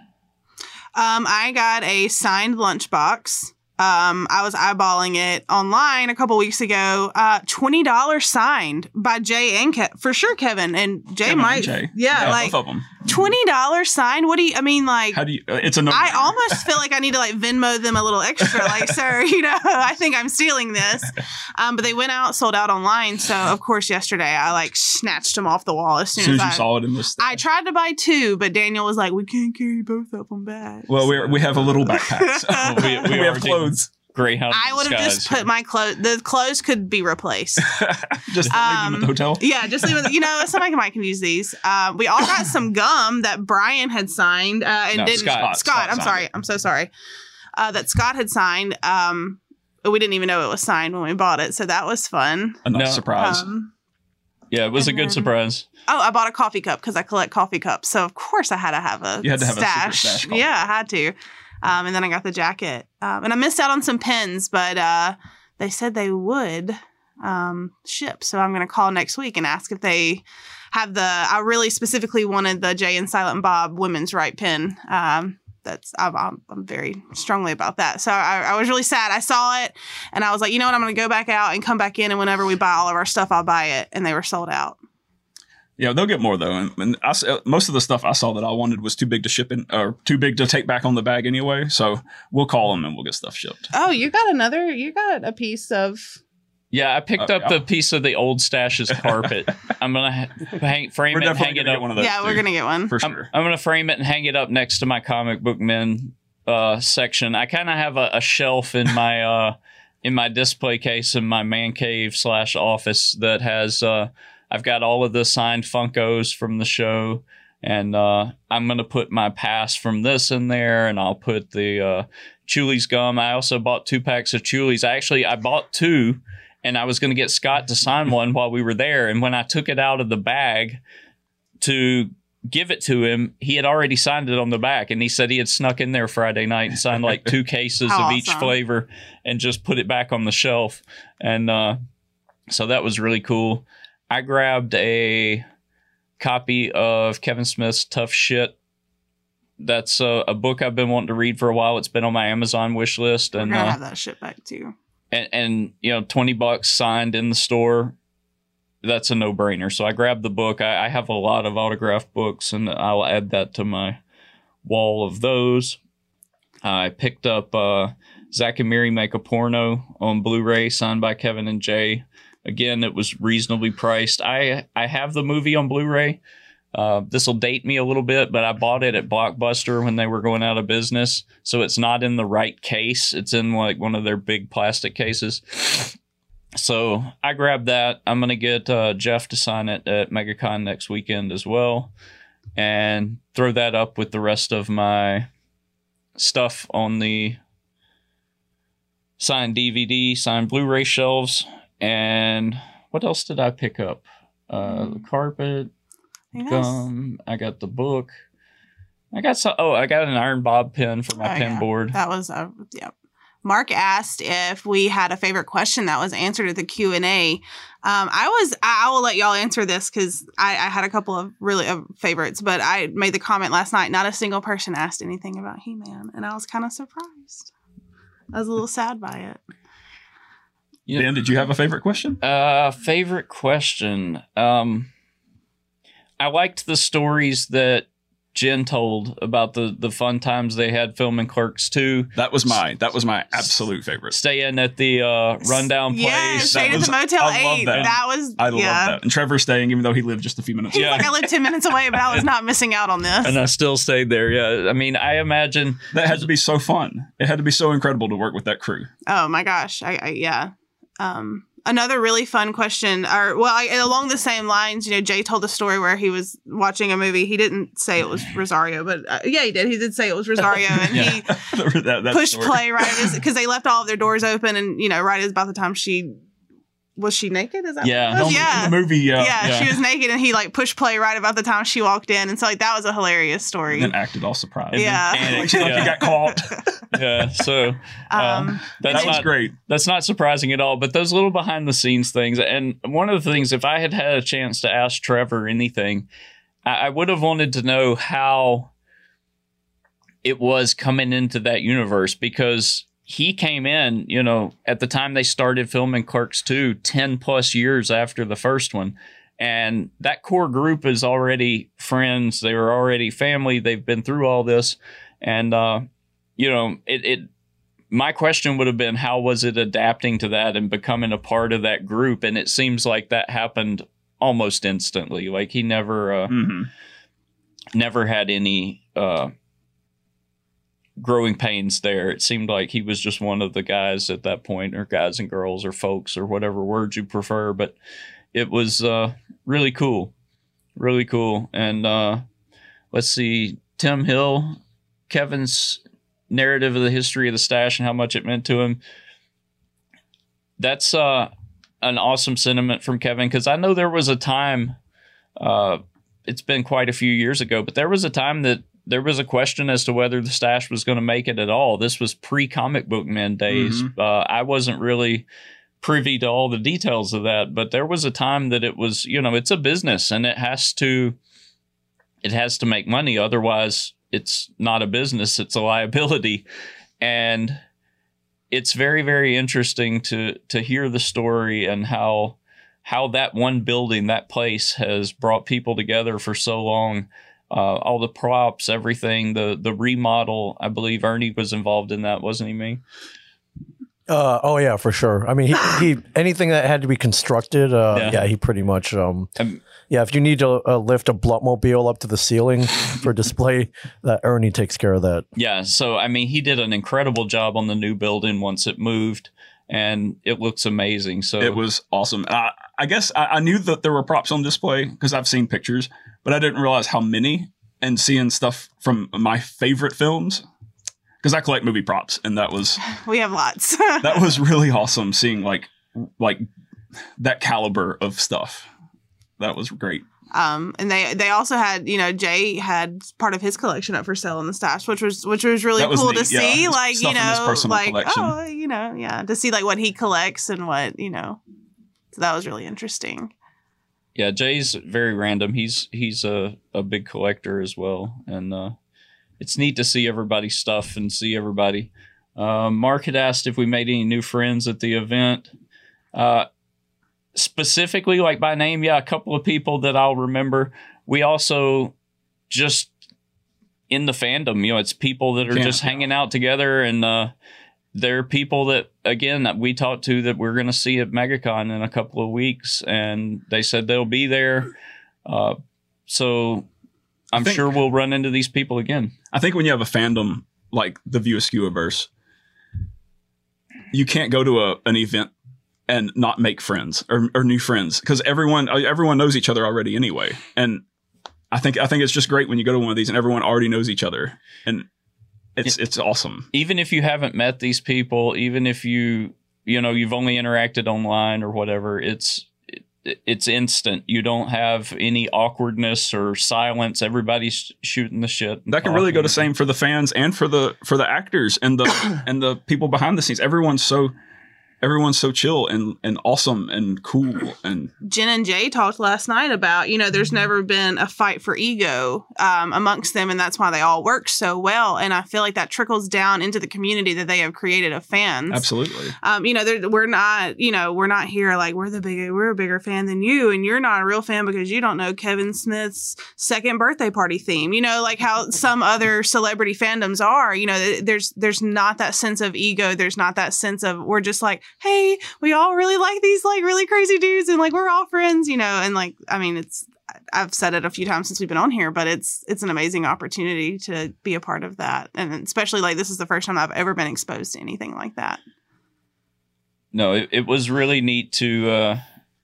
Um, I got a signed lunchbox. Um, I was eyeballing it online a couple weeks ago. Uh, twenty dollars signed by Jay and Ke- for sure Kevin and Jay
Kevin and
might.
Jay.
Yeah, like
both of them.
twenty dollars signed. What do you? I mean, like.
How do you? uh, It's a no.
I almost feel like I need to like Venmo them a little extra, like, sir, (laughs) you know, I think I'm stealing this. Um, but they went out, sold out online. So of course, yesterday I like snatched them off the wall as soon,
as soon as
as,
you
I.
saw it in this.
I tried to buy two, but Daniel was like, "We can't carry both of them back."
well, we we have a little backpack. So. (laughs)
We- we
we have
already-
clothes.
Greyhound.
I would have just
Skies.
put my clothes. The clothes could be replaced. (laughs)
just leave them at
Um,
the hotel.
yeah, just leave it. You know, somebody might can use these. Uh, we all got some (coughs) gum that Bryan had signed, uh, and
No,
didn't
Scott.
Scott.
Scott
I'm sorry.
it.
I'm so sorry. Uh, that Scott had signed. Um, we didn't even know it was signed when we bought it, so that was fun.
A nice
No.
surprise.
Um,
Yeah, it was a good
then-
surprise.
oh, I bought a coffee cup because I collect coffee cups, so of course I had to have a
You had to have a secret
stash.
stash (laughs)
yeah, I had to. Um, and then I got the jacket. Um, and I missed out on some pins, but uh, they said they would um, ship. So I'm going to call next week and ask if they have the. I really specifically wanted the Jay and Silent Bob women's right pin. Um, that's I'm, I'm, I'm very strongly about that. So I, I was really sad. I saw it and I was like, you know what? I'm going to go back out and come back in, and whenever we buy all of our stuff, I'll buy it. And they were sold out.
Yeah, they'll get more though, and, and I, s- uh, most of the stuff I saw that I wanted was too big to ship in, or too big to take back on the bag anyway. So we'll call them and we'll get stuff shipped.
Oh, you got another. You got a piece of.
Yeah, I picked
Oh,
up
yeah.
the piece of the old Stash's (laughs) carpet. I'm gonna hang, frame
We're
it, and hang it up.
one of those.
Yeah, we're gonna get one.
for
I'm,
sure.
I'm gonna frame it and hang it up next to my comic book men uh, section. I kind of have a, a shelf in my uh, in my display case in my man cave slash office that has uh, I've got all of the signed Funkos from the show, and uh, I'm gonna put my pass from this in there, and I'll put the uh, Chewlies gum. I also bought two packs of Chewlies. Actually, I bought two. And I was going to get Scott to sign one while we were there. And when I took it out of the bag to give it to him, he had already signed it on the back, and he said he had snuck in there Friday night and signed like two (laughs) cases of each flavor and just put it back on the shelf. And uh, so that was really cool. I grabbed a copy of Kevin Smith's Tough Shit. That's a, a book I've been wanting to read for a while. It's been on my Amazon wish list,
We're
and
gonna
uh,
have that shit back too.
and, and you know, twenty bucks signed in the store. That's a no brainer. So I grabbed the book. I, I have a lot of autographed books, and I'll add that to my wall of those. I picked up uh, Zack and Miri Make a Porno on Blu-ray, signed by Kevin and Jay. Again, it was reasonably priced. I I have the movie on Blu-ray. Uh, this will date me a little bit, but I bought it at Blockbuster when they were going out of business, so it's not in the right case. It's in like one of their big plastic cases. So I grabbed that. I'm gonna get uh, Jeff to sign it at MegaCon next weekend as well, and throw that up with the rest of my stuff on the signed DVD, signed Blu-ray shelves, and what else did I pick up? Uh, the carpet,
I think that's-
gum. I got the book. I got some. Oh, I got an Iron Bob pen for my
Oh,
pen
yeah.
board.
That was uh, yeah. Mark asked if we had a favorite question that was answered at the Q and A. Um, I was I I will let y'all answer this because I, I had a couple of really uh, favorites, but I made the comment last night. Not a single person asked anything about He Man, and I was kind of surprised. I was a little sad by it.
Yeah.
Ben, did you have a favorite question?
Uh, favorite question. Um, I liked the stories that Jen told about the the fun times they had filming Clerks too.
That was my that was my absolute favorite.
staying at the uh, rundown place.
Yeah, stayed at
was-
the Motel
I love
Eight.
that.
That. was
I love
yeah.
that. And Trevor staying, even though he lived just a few minutes.
He's
Yeah.
like, I live ten minutes away, but I was not missing out on this.
and I still stayed there. Yeah, I mean, I imagine
That had to be so fun. It had to be so incredible to work with that crew.
Oh my gosh. I, I yeah. Um another really fun question or well I, along the same lines you know jay told a story where he was watching a movie he didn't say it was (laughs) rosario but uh, yeah he did he did say it was rosario and (laughs)
Yeah. (laughs)
he
that,
pushed
story.
play right because they left all of their doors open and you know right as about the time she was she naked is that
Yeah.
what it was? Yeah
In the movie, uh,
yeah,
yeah.
she was naked and he like pushed play right about the time she walked in and so like that was a hilarious story
and then acted all surprised.
Yeah.
And then
like,
panicked.
like he
yeah,
got caught. (laughs)
yeah. So
um
that's
that was
not
great.
that's not surprising at all. But those little behind the scenes things, and one of the things, if I had had a chance to ask Trevor anything, I, I would have wanted to know how it was coming into that universe because he came in, you know, at the time they started filming Clerks 2, 10 plus years after the first one. And that core group is already friends. They were already family. They've been through all this. And, uh, you know, it, it my question would have been how was it adapting to that and becoming a part of that group and it seems like that happened almost instantly like he never uh,
hmm
never had any uh growing pains there. It seemed like he was just one of the guys at that point or guys and girls or folks or whatever words you prefer but it was uh really cool. Really cool. And uh let's see tim hill kevin's narrative of the history of the stash and how much it meant to him. That's uh, an awesome sentiment from Kevin because I know there was a time, uh, it's been quite a few years ago, but there was a time that there was a question as to whether the stash was going to make it at all. This was pre comic book men days.
Mhm.
Uh, I wasn't really privy to all the details of that, but there was a time that it was, you know, it's a business and it has to, it has to make money. Otherwise, it's not a business; it's a liability, and it's very, very interesting to to hear the story and how how that one building, that place, has brought people together for so long. Uh, all the props, everything, the the remodel. I believe Ernie was involved in that, wasn't he? Me.
Uh, oh yeah, for sure. I mean, he, (gasps) he anything that had to be constructed, uh,
Yeah.
yeah. he pretty much. Um,
Um,
yeah, if you need to uh, lift a Bluntmobile up to the ceiling (laughs) for display, that Ernie takes care of that.
Yeah, so I mean, he did an incredible job on the new building once it moved, and it looks amazing. So
It was awesome. I, I guess I, I knew that there were props on display because I've seen pictures, but I didn't realize how many. And seeing stuff from my favorite films, because I collect movie props, and that was (laughs)
We have lots. (laughs)
that was really awesome. Seeing like like that caliber of stuff, that was great.
um, and they they also had you know Jay had part of his collection up for sale in the stash, which was which was really
was
cool
neat,
to
yeah.
see. Like you know, like
collection.
oh, you know, yeah, to see like what he collects and what you know. So that was really interesting.
Yeah, Jay's very random. He's he's a, a big collector as well, and uh, it's neat to see everybody's stuff and see everybody. Uh, Mark had asked if we made any new friends at the event. Uh, specifically, like by name, yeah, a couple of people that I'll remember. We also just in the fandom, you know, it's people that are just hanging out together, and uh, they're people that again that we talked to that we're going to see at MegaCon in a couple of weeks, and they said they'll be there. Uh, so I'm
think-
sure we'll run into these people again.
I think when you have a fandom like the View Askewniverse, you can't go to a, an event and not make friends or, or new friends because everyone everyone knows each other already anyway. And I think I think it's just great when you go to one of these and everyone already knows each other, and it's it's awesome.
even if you haven't met these people, even if you you know you've only interacted online or whatever, it's it, it's instant. You don't have any awkwardness or silence. Everybody's shooting the shit.
That can really go the same for the fans and for the for the actors and the (coughs) and the people behind the scenes. Everyone's so everyone's so chill and and awesome and cool and
Jen and Jay talked last night about, you know, there's never been a fight for ego um, amongst them, and that's why they all work so well. And I feel like that trickles down into the community that they have created of fans.
absolutely.
Um, you know, we're not, you know, we're not here like we're the big, we're a bigger fan than you, and you're not a real fan because you don't know Kevin Smith's second birthday party theme. You know, like how some other celebrity fandoms are. You know, there's there's not that sense of ego. There's not that sense of we're just like, hey, we all really like these like really crazy dudes, and like we're all friends. You know, and like I mean, it's I've said it a few times since we've been on here, but it's it's an amazing opportunity to be a part of that, and especially like this is the first time I've ever been exposed to anything like that.
no, it, it was really neat to uh,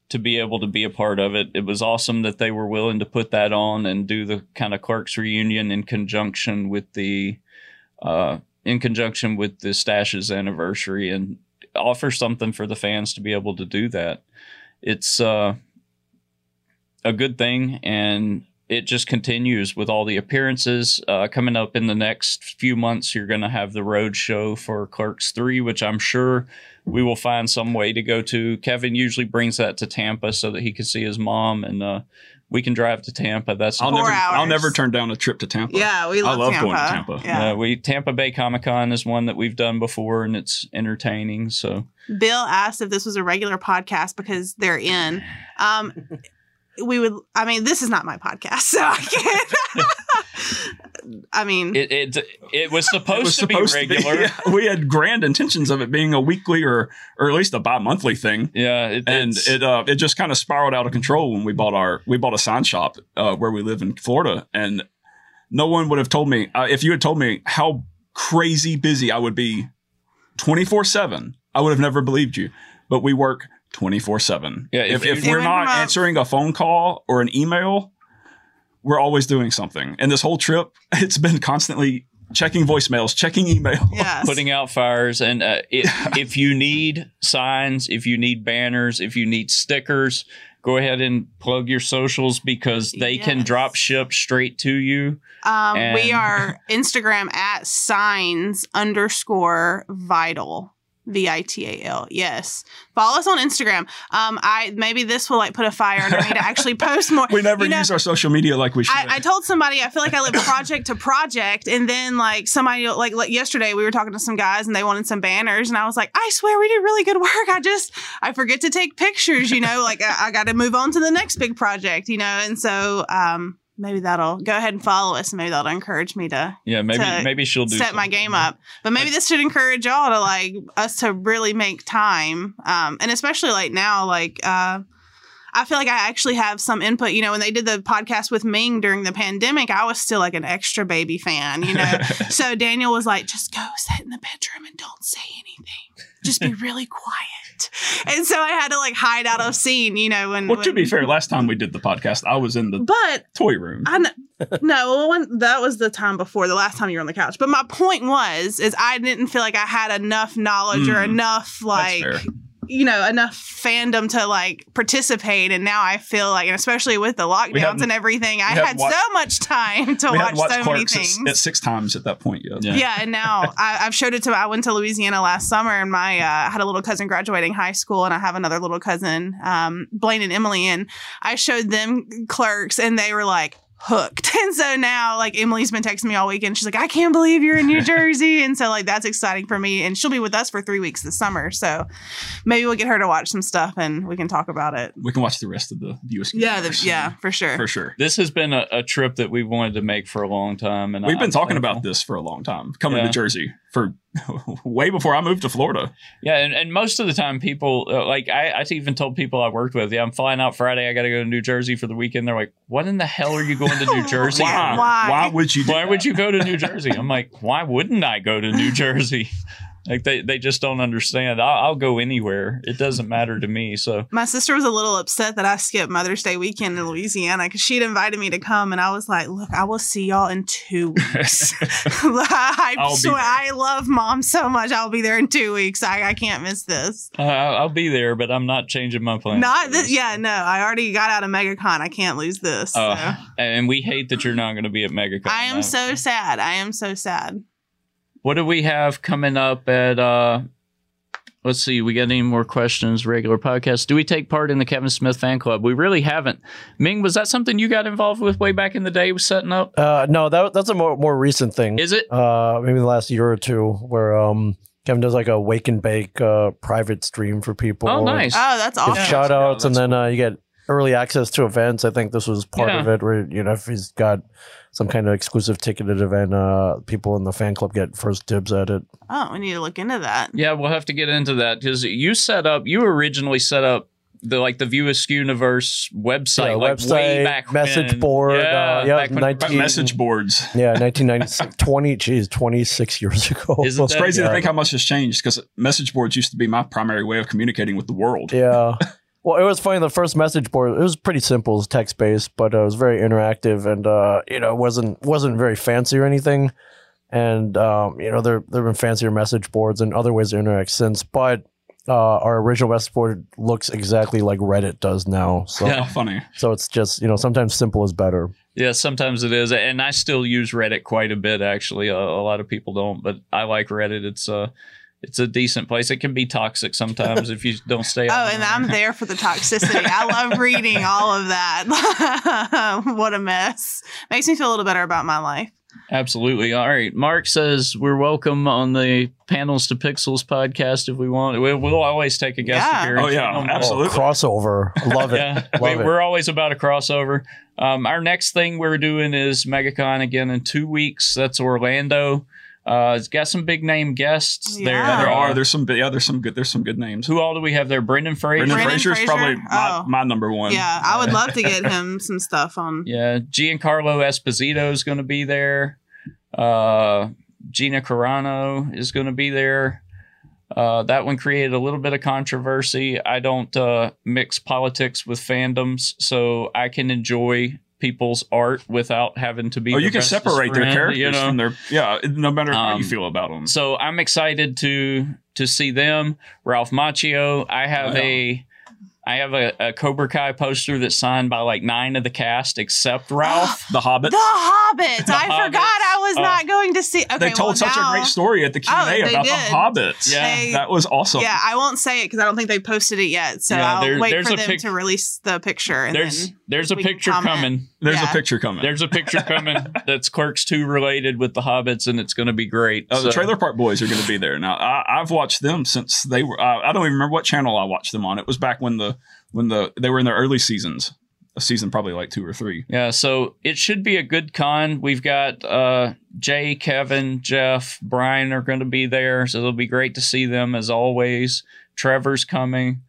to be able to be a part of it. It was awesome that they were willing to put that on and do the kind of Clerks reunion in conjunction with the uh, in conjunction with the Stashes anniversary and offer something for the fans to be able to do that. It's uh, a good thing and it just continues with all the appearances uh, coming up in the next few months. You're going to have the road show for Clerks 3, which I'm sure we will find some way to go to. Kevin usually brings that to Tampa so that he can see his mom, and uh, we can drive to Tampa. That's
I'll
Four
never I'll never turn down a trip to Tampa.
Yeah, we love
I
love,
love
Tampa.
going to Tampa.
Yeah.
uh, we Tampa Bay Comic Con is one that we've done before, and it's entertaining. So
Bill asked if this was a regular podcast because they're in. Um, we would. I mean, this is not my podcast, so I can't. (laughs) I mean,
it it, it was supposed,
It was
to be
supposed
regular.
yeah, we had grand intentions of it being a weekly or or at least a bi-monthly thing.
Yeah, it,
And it uh, it just kind of spiraled out of control when we bought our we bought a sign shop uh, where we live in Florida, and no one would have told me uh, if you had told me how crazy busy I would be twenty four seven. I would have never believed you. But we work twenty four seven.
Yeah,
if,
if
if we're not
from
answering a phone call or an email, we're always doing something. And this whole trip, (laughs) it's been constantly checking voicemails, checking email.
yes. (laughs)
putting out fires and uh, it, if you need signs if you need banners if you need stickers go ahead and plug your socials because they can drop ship straight to you.
Um, we are (laughs) Instagram at signs underscore vital. V I T A L. Yes. Follow us on Instagram. Um, I maybe this will like put a fire under me to actually post more. (laughs)
We never
You know,
use our social media like we should.
I, I told somebody I feel like I live project to project, and then like somebody like, like yesterday we were talking to some guys and they wanted some banners, and I was like, I swear we did really good work. I just I forget to take pictures, you know, like I, I got to move on to the next big project, you know, and so um maybe that'll go ahead and follow us, maybe that'll encourage me to
Yeah, maybe
To
maybe she'll do
step my game up. But maybe this should encourage y'all to like us to really make time. Um, and especially like now, like uh I feel like I actually have some input. You know, when they did the podcast with Ming during the pandemic, I was still like an extra baby fan, you know. (laughs) so Daniel was like, just go sit in the bedroom and don't say anything. Just be really quiet. And so I had to like hide out of scene, you know, when
well, to be fair, last time we did the podcast, I was in the
But
toy room.
I kn- no, when, that was the time before the last time you were on the couch. But my point was, is I didn't feel like I had enough knowledge or
Mm,
enough like. You know enough fandom to like participate. And now I feel like, and especially with the lockdowns and everything, I
hadn't watched-
so much time to
we
watch
hadn't
so many
Clerks at,
things.
at six times at that point yet.
Yeah.
yeah, and now (laughs) I, I've showed it to. I went to Louisiana last summer, and my uh, I had a little cousin graduating high school, and I have another little cousin, um, Blaine and Emily, and I showed them Clerks, and they were like hooked. (laughs) And so now, like Emily's been texting me all weekend. She's like, "I can't believe you're in New (laughs) Jersey," and so like that's exciting for me. And she'll be with us for three weeks this summer, so maybe we'll get her to watch some stuff, and we can talk about it.
We can watch the rest of the US.
Yeah, the, yeah, for sure.
for sure.
This has been a, a trip that we've wanted to make for a long time, and
We've been
I'm
talking about this for a long time. Coming
Yeah.
to Jersey for (laughs) way before I moved to Florida.
Yeah, and, and most of the time, people uh, like I, I even told people I worked with, yeah, I'm flying out Friday. I got to go to New Jersey for the weekend. They're like, "What in the hell are you going to New (laughs) Jersey?
Why?
Why?
Why would you?
Why
that?
would you go to New Jersey?" I'm like, "Why wouldn't I go to New (laughs) Jersey?" Like they, they just don't understand. I'll, I'll go anywhere. It doesn't matter to me. So
My sister was a little upset that I skipped Mother's Day weekend in Louisiana because she'd invited me to come, and I was like, "Look, I will see y'all in two weeks. (laughs) (laughs) I,
I'll
swear. I love mom so much. I'll be there in two weeks. I, I can't miss this.
uh, I'll be there, but I'm not changing my plans.
Not this. Yeah, no. I already got out of MegaCon. I can't lose this. so.
Uh, and we hate that you're not going to be at MegaCon.
I am
Uh,
so sad. I am so sad.
What do we have coming up at uh let's see, we got any more questions, regular podcast. Do we take part in the Kevin Smith fan club? We really haven't. Ming, was that something you got involved with way back in the day with setting up?
Uh, no, that that's a more more recent thing.
Is it?
uh, maybe the last year or two, where um, Kevin does like a wake and bake uh, private stream for people.
Oh, nice.
Oh, that's
Get
awesome.
shout outs,
Yeah,
and then uh, you get early access to events. I think this was part
Yeah.
of it, where you know if he's got some kind of exclusive ticketed event, uh, people in the fan club get first dibs at it.
Oh, we need to look into that.
Yeah, we'll have to get into that because you set up, you originally set up the like the View Askew Universe website,
Yeah,
like way
website,
back
message
when.
board,
Yeah,
uh, yeah,
back when-
19
message boards.
Yeah, 1996, (laughs) 20, geez, 26 years ago.
Isn't
It's crazy
Yeah.
to think how much has changed because message boards used to be my primary way of communicating with the world.
Yeah. (laughs) Well, it was funny. The first message board it was pretty simple, it was text based, but uh, it was very interactive, and uh, you know, wasn't wasn't very fancy or anything. And um, you know, there there've been fancier message boards and other ways to interact since, but uh, our original message board looks exactly like Reddit does now. So
Yeah.
Funny.
so it's just you know sometimes simple is better.
Yeah, sometimes it is, and I still use Reddit quite a bit. Actually, a, a lot of people don't, but I like Reddit. It's a it's a decent place. It can be toxic sometimes if you don't stay.
Oh, and
it.
I'm there for the toxicity. I love reading all of that. (laughs) what a mess. Makes me feel a little better about my life.
Absolutely. All right. Mark says we're welcome on the Panels to Pixels podcast if we want. We'll, we'll always take a guest
Yeah.
appearance.
Oh, yeah,
Um,
absolutely.
Oh, crossover, love it. (laughs)
Yeah,
Love
we,
it.
we're always about a crossover. Um, our next thing we're doing is MegaCon again in two weeks. That's Orlando. Uh, it's got some big name guests there.
Yeah.
There are. There's some. Yeah. There's some good. There's some good names.
Who all do we have there? Brendan Fraser.
Brendan,
Brendan
Fraser's
Fraser?
probably my,
Oh.
my number one.
Yeah, I would love to get him some stuff on. (laughs)
Yeah, Giancarlo Esposito is going to be there. Uh, Gina Carano is going to be there. Uh, that one created a little bit of controversy. I don't uh, mix politics with fandoms, so I can enjoy people's art without having to be.
Oh, you can
bestest
separate their characters
you know?
from their. Yeah. No matter how you
Um,
feel about them.
So I'm excited to to see them. Ralph Macchio. I have
Oh, yeah.
a I have a, a Cobra Kai poster that's signed by like nine of the cast except Ralph. (gasps)
The Hobbit.
The Hobbits.
The
I
Hobbits.
forgot I was
Oh.
not going to see. Okay,
they told
well,
such
now-
a great story at the Q&A
Oh,
about
did.
the Hobbits.
Yeah.
They-
That was awesome.
Yeah, I won't say it because I don't think they posted it yet. So
Yeah,
I'll
there-
wait for them
pic-
to release the picture. And
there's
then
there's a picture coming.
There's
Yeah.
a picture coming.
There's a picture coming (laughs) that's Clerks 2 related with the Hobbits, and it's going to be great.
Oh, the Trailer Park Boys are going to be there now. I, I've watched them since they were. Uh, I don't even remember what channel I watched them on. It was back when the when the they were in their early seasons. A season probably like two or three.
Yeah, so it should be a good con. We've got uh, Jay, Kevin, Jeff, Bryan are going to be there, so it'll be great to see them as always. Trevor's coming.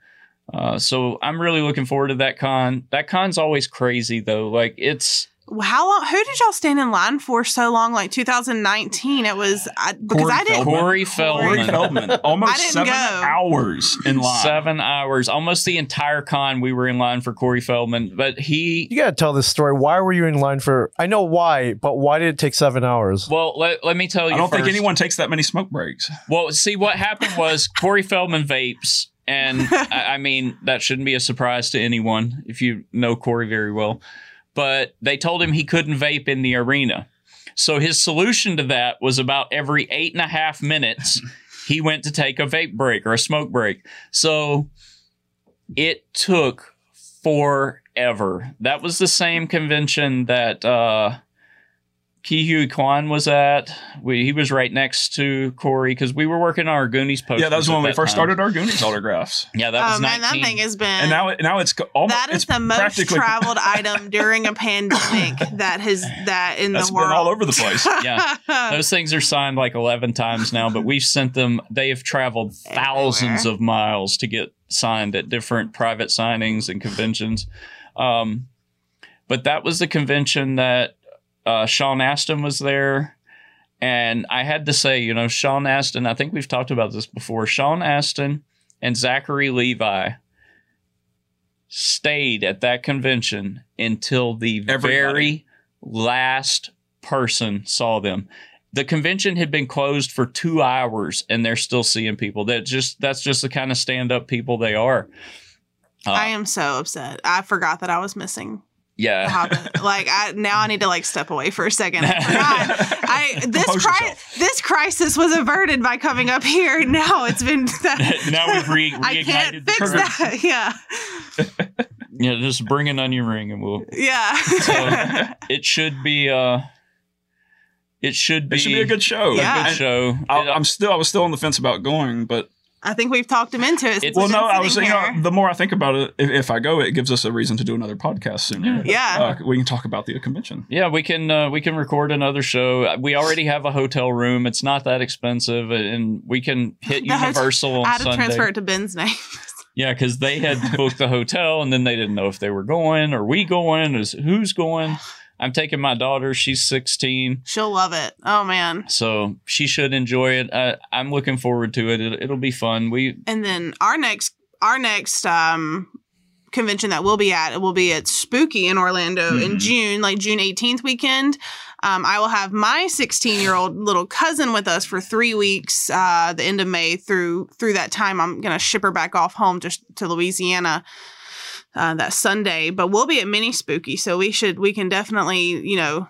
Uh, so I'm really looking forward to that con. That con's always crazy though. Like it's
How long? Who did y'all stand in line for so long? Like 2019. It was I, because
Corey
I didn't.
Feldman.
Corey
Corey
Feldman.
Feldman, (laughs)
I
almost
didn't
seven
go.
hours in line.
Seven hours, almost the entire con. We were in line for Corey Feldman, but he
You gotta tell this story. Why were you in line for? I know why, but why did it take seven hours?
Well, let, let me tell you.
I don't think anyone takes that many smoke breaks.
Well, see, what happened was Corey Feldman vapes, and (laughs) I, I mean that shouldn't be a surprise to anyone if you know Corey very well. But they told him he couldn't vape in the arena, so his solution to that was about every eight and a half minutes (laughs) he went to take a vape break or a smoke break. So it took forever. That was the same convention that uh, Ke Huy Quan was at. We, he was right next to Corey because we were working on our Goonies poster.
yeah, that was when we first started our Goonies autographs.
Yeah, that was
Oh man, that thing has been.
And now, it, now it's go- almost
that is the most traveled (laughs) item during a pandemic that has that in
That's
the
been
world.
all over the place. (laughs)
Yeah. Those things are signed like 11 times now, but we've sent them, they have traveled thousands
Everywhere.
of miles to get signed at different private signings and conventions. Um, but that was the convention that uh, Sean Astin was there. And I had to say, you know, Sean Astin, I think we've talked about this before. Sean Astin and Zachary Levi stayed at that convention until the
Everybody.
very last person saw them. The convention had been closed for two hours and they're still seeing people. That just that's just the kind of stand up people they are. Uh,
I am so upset. I forgot that I was missing the
yeah.
Hobbit. (laughs) like I now I need to like step away for a second. I forgot. (laughs) I this cri- this crisis was averted by coming up here. (laughs) Now it's been
now we've re-
I can't
the
fix
trigger.
that. Yeah.
Yeah, just bring an onion ring and we'll
Yeah.
So- it should be uh it should be
It should be a good show.
Yeah.
good show.
I, I'm still I was still on the fence about going, but
I think we've talked him into it. since
well, no, I was you know the more I think about it, if, if I go, it gives us a reason to do another podcast sooner.
Yeah.
Uh, we can talk about the convention.
Yeah, we can uh, we can record another show. We already have a hotel room. It's not that expensive, and we can hit (laughs)
The hotel-
Universal on
I had to
Sunday.
transfer it to Ben's name. (laughs)
Yeah, because they had booked the hotel, and then they didn't know if they were going or we going. Is who's going? I'm taking my daughter. She's 16,
She'll love it. Oh man.
so she should enjoy it. Uh, I'm looking forward to it. it. It'll be fun. We
And then our next our next um convention that we'll be at it will be at Spooky in Orlando in
Mhm.
June, like June 18th weekend. Um, I will have my 16 year old little cousin with us for three weeks, uh, the end of May through through that time. I'm gonna ship her back off home just to Louisiana uh, that Sunday. But we'll be at Mini Spooky, so we should we can definitely you know come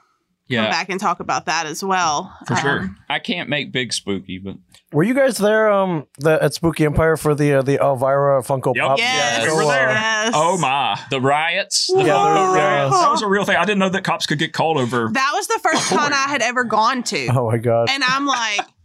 yeah,
back and talk about that as well.
For sure.
Um,
I can't make big spooky, but
Were you guys there um the, at Spooky Empire for the uh, the Elvira Funko
Yep.
Pop?
Yes,
we were there.
yes.
Oh my,
the riots. The
Yeah, there-
Funko riots.
that was a real thing. I didn't know that cops could get called over.
That was the first
Corey.
con I had ever gone to.
Oh my god.
And I'm like, (laughs)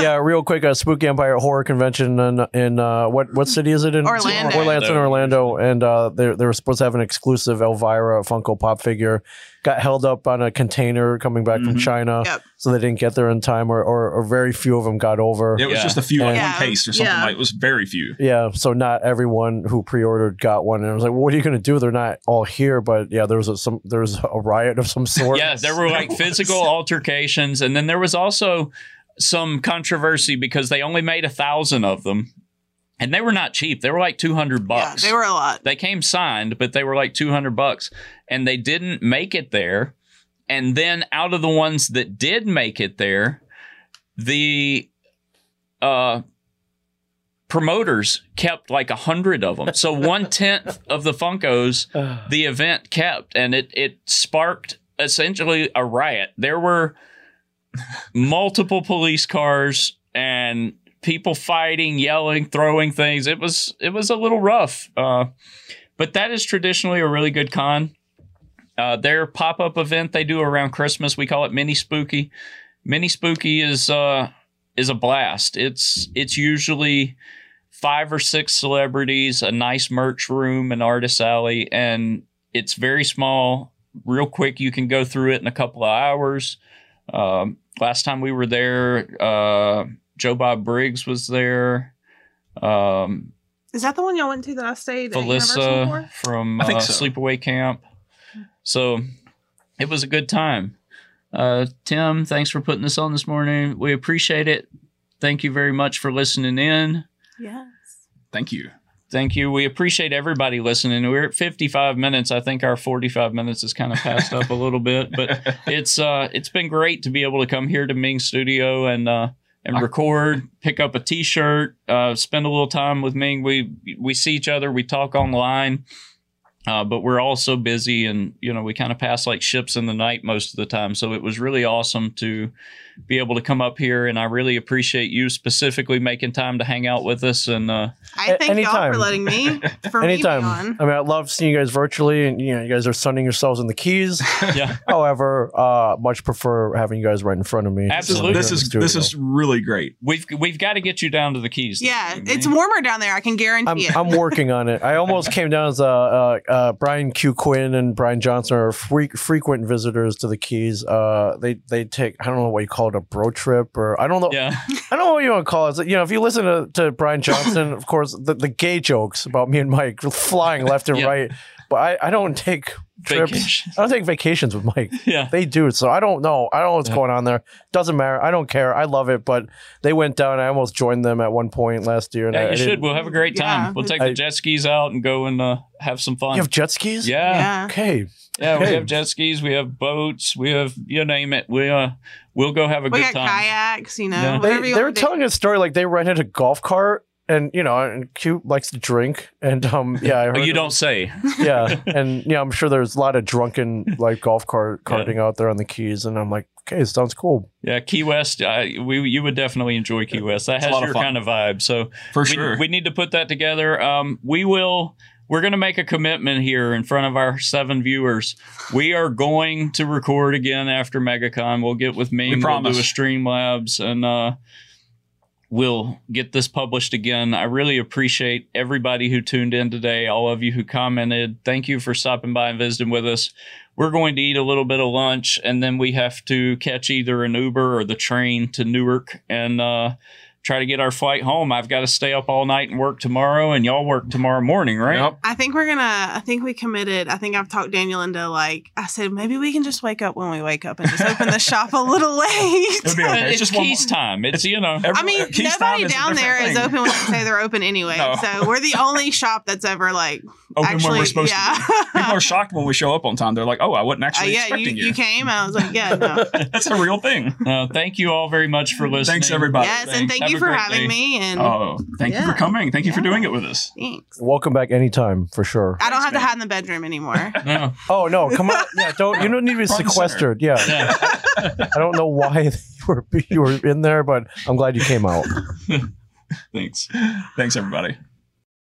yeah, real quick, a Spooky Empire horror convention in in uh, what what city is it in?
Orlando.
Orlando, in Orlando, and uh, they they were supposed to have an exclusive Elvira Funko Pop figure. Got held up on a container coming back from
Mhm.
China,
Yep.
so they didn't get there in time, or, or, or very few of them got over.
It was
Yeah.
just a few, like
Yeah.
one case or something
Yeah.
like. It was very few.
Yeah, so not everyone who pre-ordered got one, and I was like, well, "What are you going to do? They're not all here." But yeah, there was a, some there was a riot of some sort. (laughs)
Yeah, there were like (laughs) physical altercations, and then there was also some controversy because they only made a thousand of them, and they were not cheap. They were like two hundred
yeah,
bucks.
they were a lot.
They came signed, but they were like two hundred bucks, and they didn't make it there. And then out of the ones that did make it there, the uh promoters kept like a hundred of them. So (laughs) one tenth of the Funkos (sighs) the event kept, and it it sparked essentially a riot. There were multiple police cars and people fighting, yelling, throwing things. It was it was a little rough, uh, but that is traditionally a really good con. Uh, their pop up event they do around Christmas, we call it Mini Spooky. Mini Spooky is uh, is a blast. It's it's usually five or six celebrities, a nice merch room, an artist alley, and it's very small, real quick. You can go through it in a couple of hours. Um, last time we were there, uh, Joe Bob Briggs was there. Um,
Is that the one y'all went to that I stayed at
Felissa from
I think
uh,
so.
Sleepaway Camp. So it was a good time. Uh, Tim, thanks for putting this on this morning. We appreciate it. Thank you very much for listening in.
Yes.
Thank you.
Thank you. We appreciate everybody listening. We're at 55 minutes. I think our 45 minutes has kind of passed up a little bit, but (laughs) it's uh it's been great to be able to come here to Ming Studio and uh and record, pick up a t-shirt, uh spend a little time with Ming. We we see each other, we talk online. Uh, but we're all so busy and you know we kind of pass like ships in the night most of the time so it was really awesome to be able to come up here and i really appreciate you specifically making time to hang out with us and uh,
I
A-
thank y'all for letting me for
Anytime.
me on.
I mean, I love seeing you guys virtually, and you know, you guys are sunning yourselves in the keys. (laughs)
yeah
However, uh, much prefer having you guys right in front of me.
Absolutely.
This is this is really great.
We've we've got to get you down to the keys.
Yeah,
evening.
it's warmer down there. I can guarantee
I'm,
it.
I'm working on it. I almost came down as uh, uh, uh, Brian Q. Quinn and Bryan Johnson are fre- frequent visitors to the Keys. Uh, they they take I don't know what you call it a bro trip or I don't know
yeah. (laughs)
I don't know what you want to call it. You know, if you listen to, to Bryan (coughs) Johnson, of course, the, the gay jokes about me and Mike flying left and
Yeah.
right. But I, I don't take trips.
Vacation.
I don't take vacations with Mike. (laughs)
Yeah.
They do. So I don't know. I don't know what's
Yeah.
going on there. Doesn't matter. I don't care. I love it. But they went down. I almost joined them at one point last year. And I,
Yeah,
I
you should. We'll have a great time.
Yeah.
We'll take
I-
the jet skis out and go and uh, have some fun.
You have jet skis?
yeah.
yeah.
Okay.
Yeah, we have jet skis, we have boats, we have you name it. We uh we'll go have a
We
good
got
time.
kayaks, you know,
Yeah.
They,
whatever you
they were
to
telling a story like they rented a golf cart. And you know, and Q likes to drink, and um, (laughs) yeah, I
Oh,
heard
you don't say. (laughs)
yeah, and yeah, I'm sure there's a lot of drunken like golf cart carting out there on the Keys, and I'm like, okay, sounds cool.
Yeah, Key West. I, we you would definitely enjoy Key West. That
It's
has
lot of
your kind of vibe. So
For
we,
sure.
we need to put that together. Um, we will. We're going to make a commitment here in front of our seven viewers. We are going to record again after MegaCon. We'll get with me.
We
We'll
promise.
do a Streamlabs and uh, we'll get this published again. I really appreciate everybody who tuned in today, all of you who commented. Thank you for stopping by and visiting with us. We're going to eat a little bit of lunch and then we have to catch either an Uber or the train to Newark and uh, try to get our flight home. I've got to stay up all night and work tomorrow, and y'all work tomorrow morning, right?
Yep.
I think we're gonna. I think we committed. I think I've talked Daniel into like. I said maybe we can just wake up when we wake up and just open the shop a little (laughs) late.
It'll be okay.
It's,
just one
keys time. It's you know.
Every-
I mean,
Keys Town
nobody
is
down there
different
is open when they say they're open anyway.
No.
So we're the only shop that's ever like
Open
actually.
when we're supposed
yeah.
to. Be. People are (laughs) shocked when we show up on time. They're like, "Oh, I wasn't
Uh,
actually
yeah, you,
expecting you."
you came. I was like, yeah, no. (laughs)
That's a real thing.
No, thank you all very much for listening.
Thanks, everybody.
yes, and thank
Have
you for having
day.
me. And
Oh, thank you for coming. Thank you for doing it with us.
thanks.
Welcome back anytime for sure.
I don't
Thanks,
have to
man.
hide in the bedroom anymore. (laughs)
No,
Oh no, come on! Yeah, don't you don't need to be sequestered. Yeah,
yeah.
I don't know why you were you were in there, but I'm glad you came out.
Thanks.
Thanks, everybody.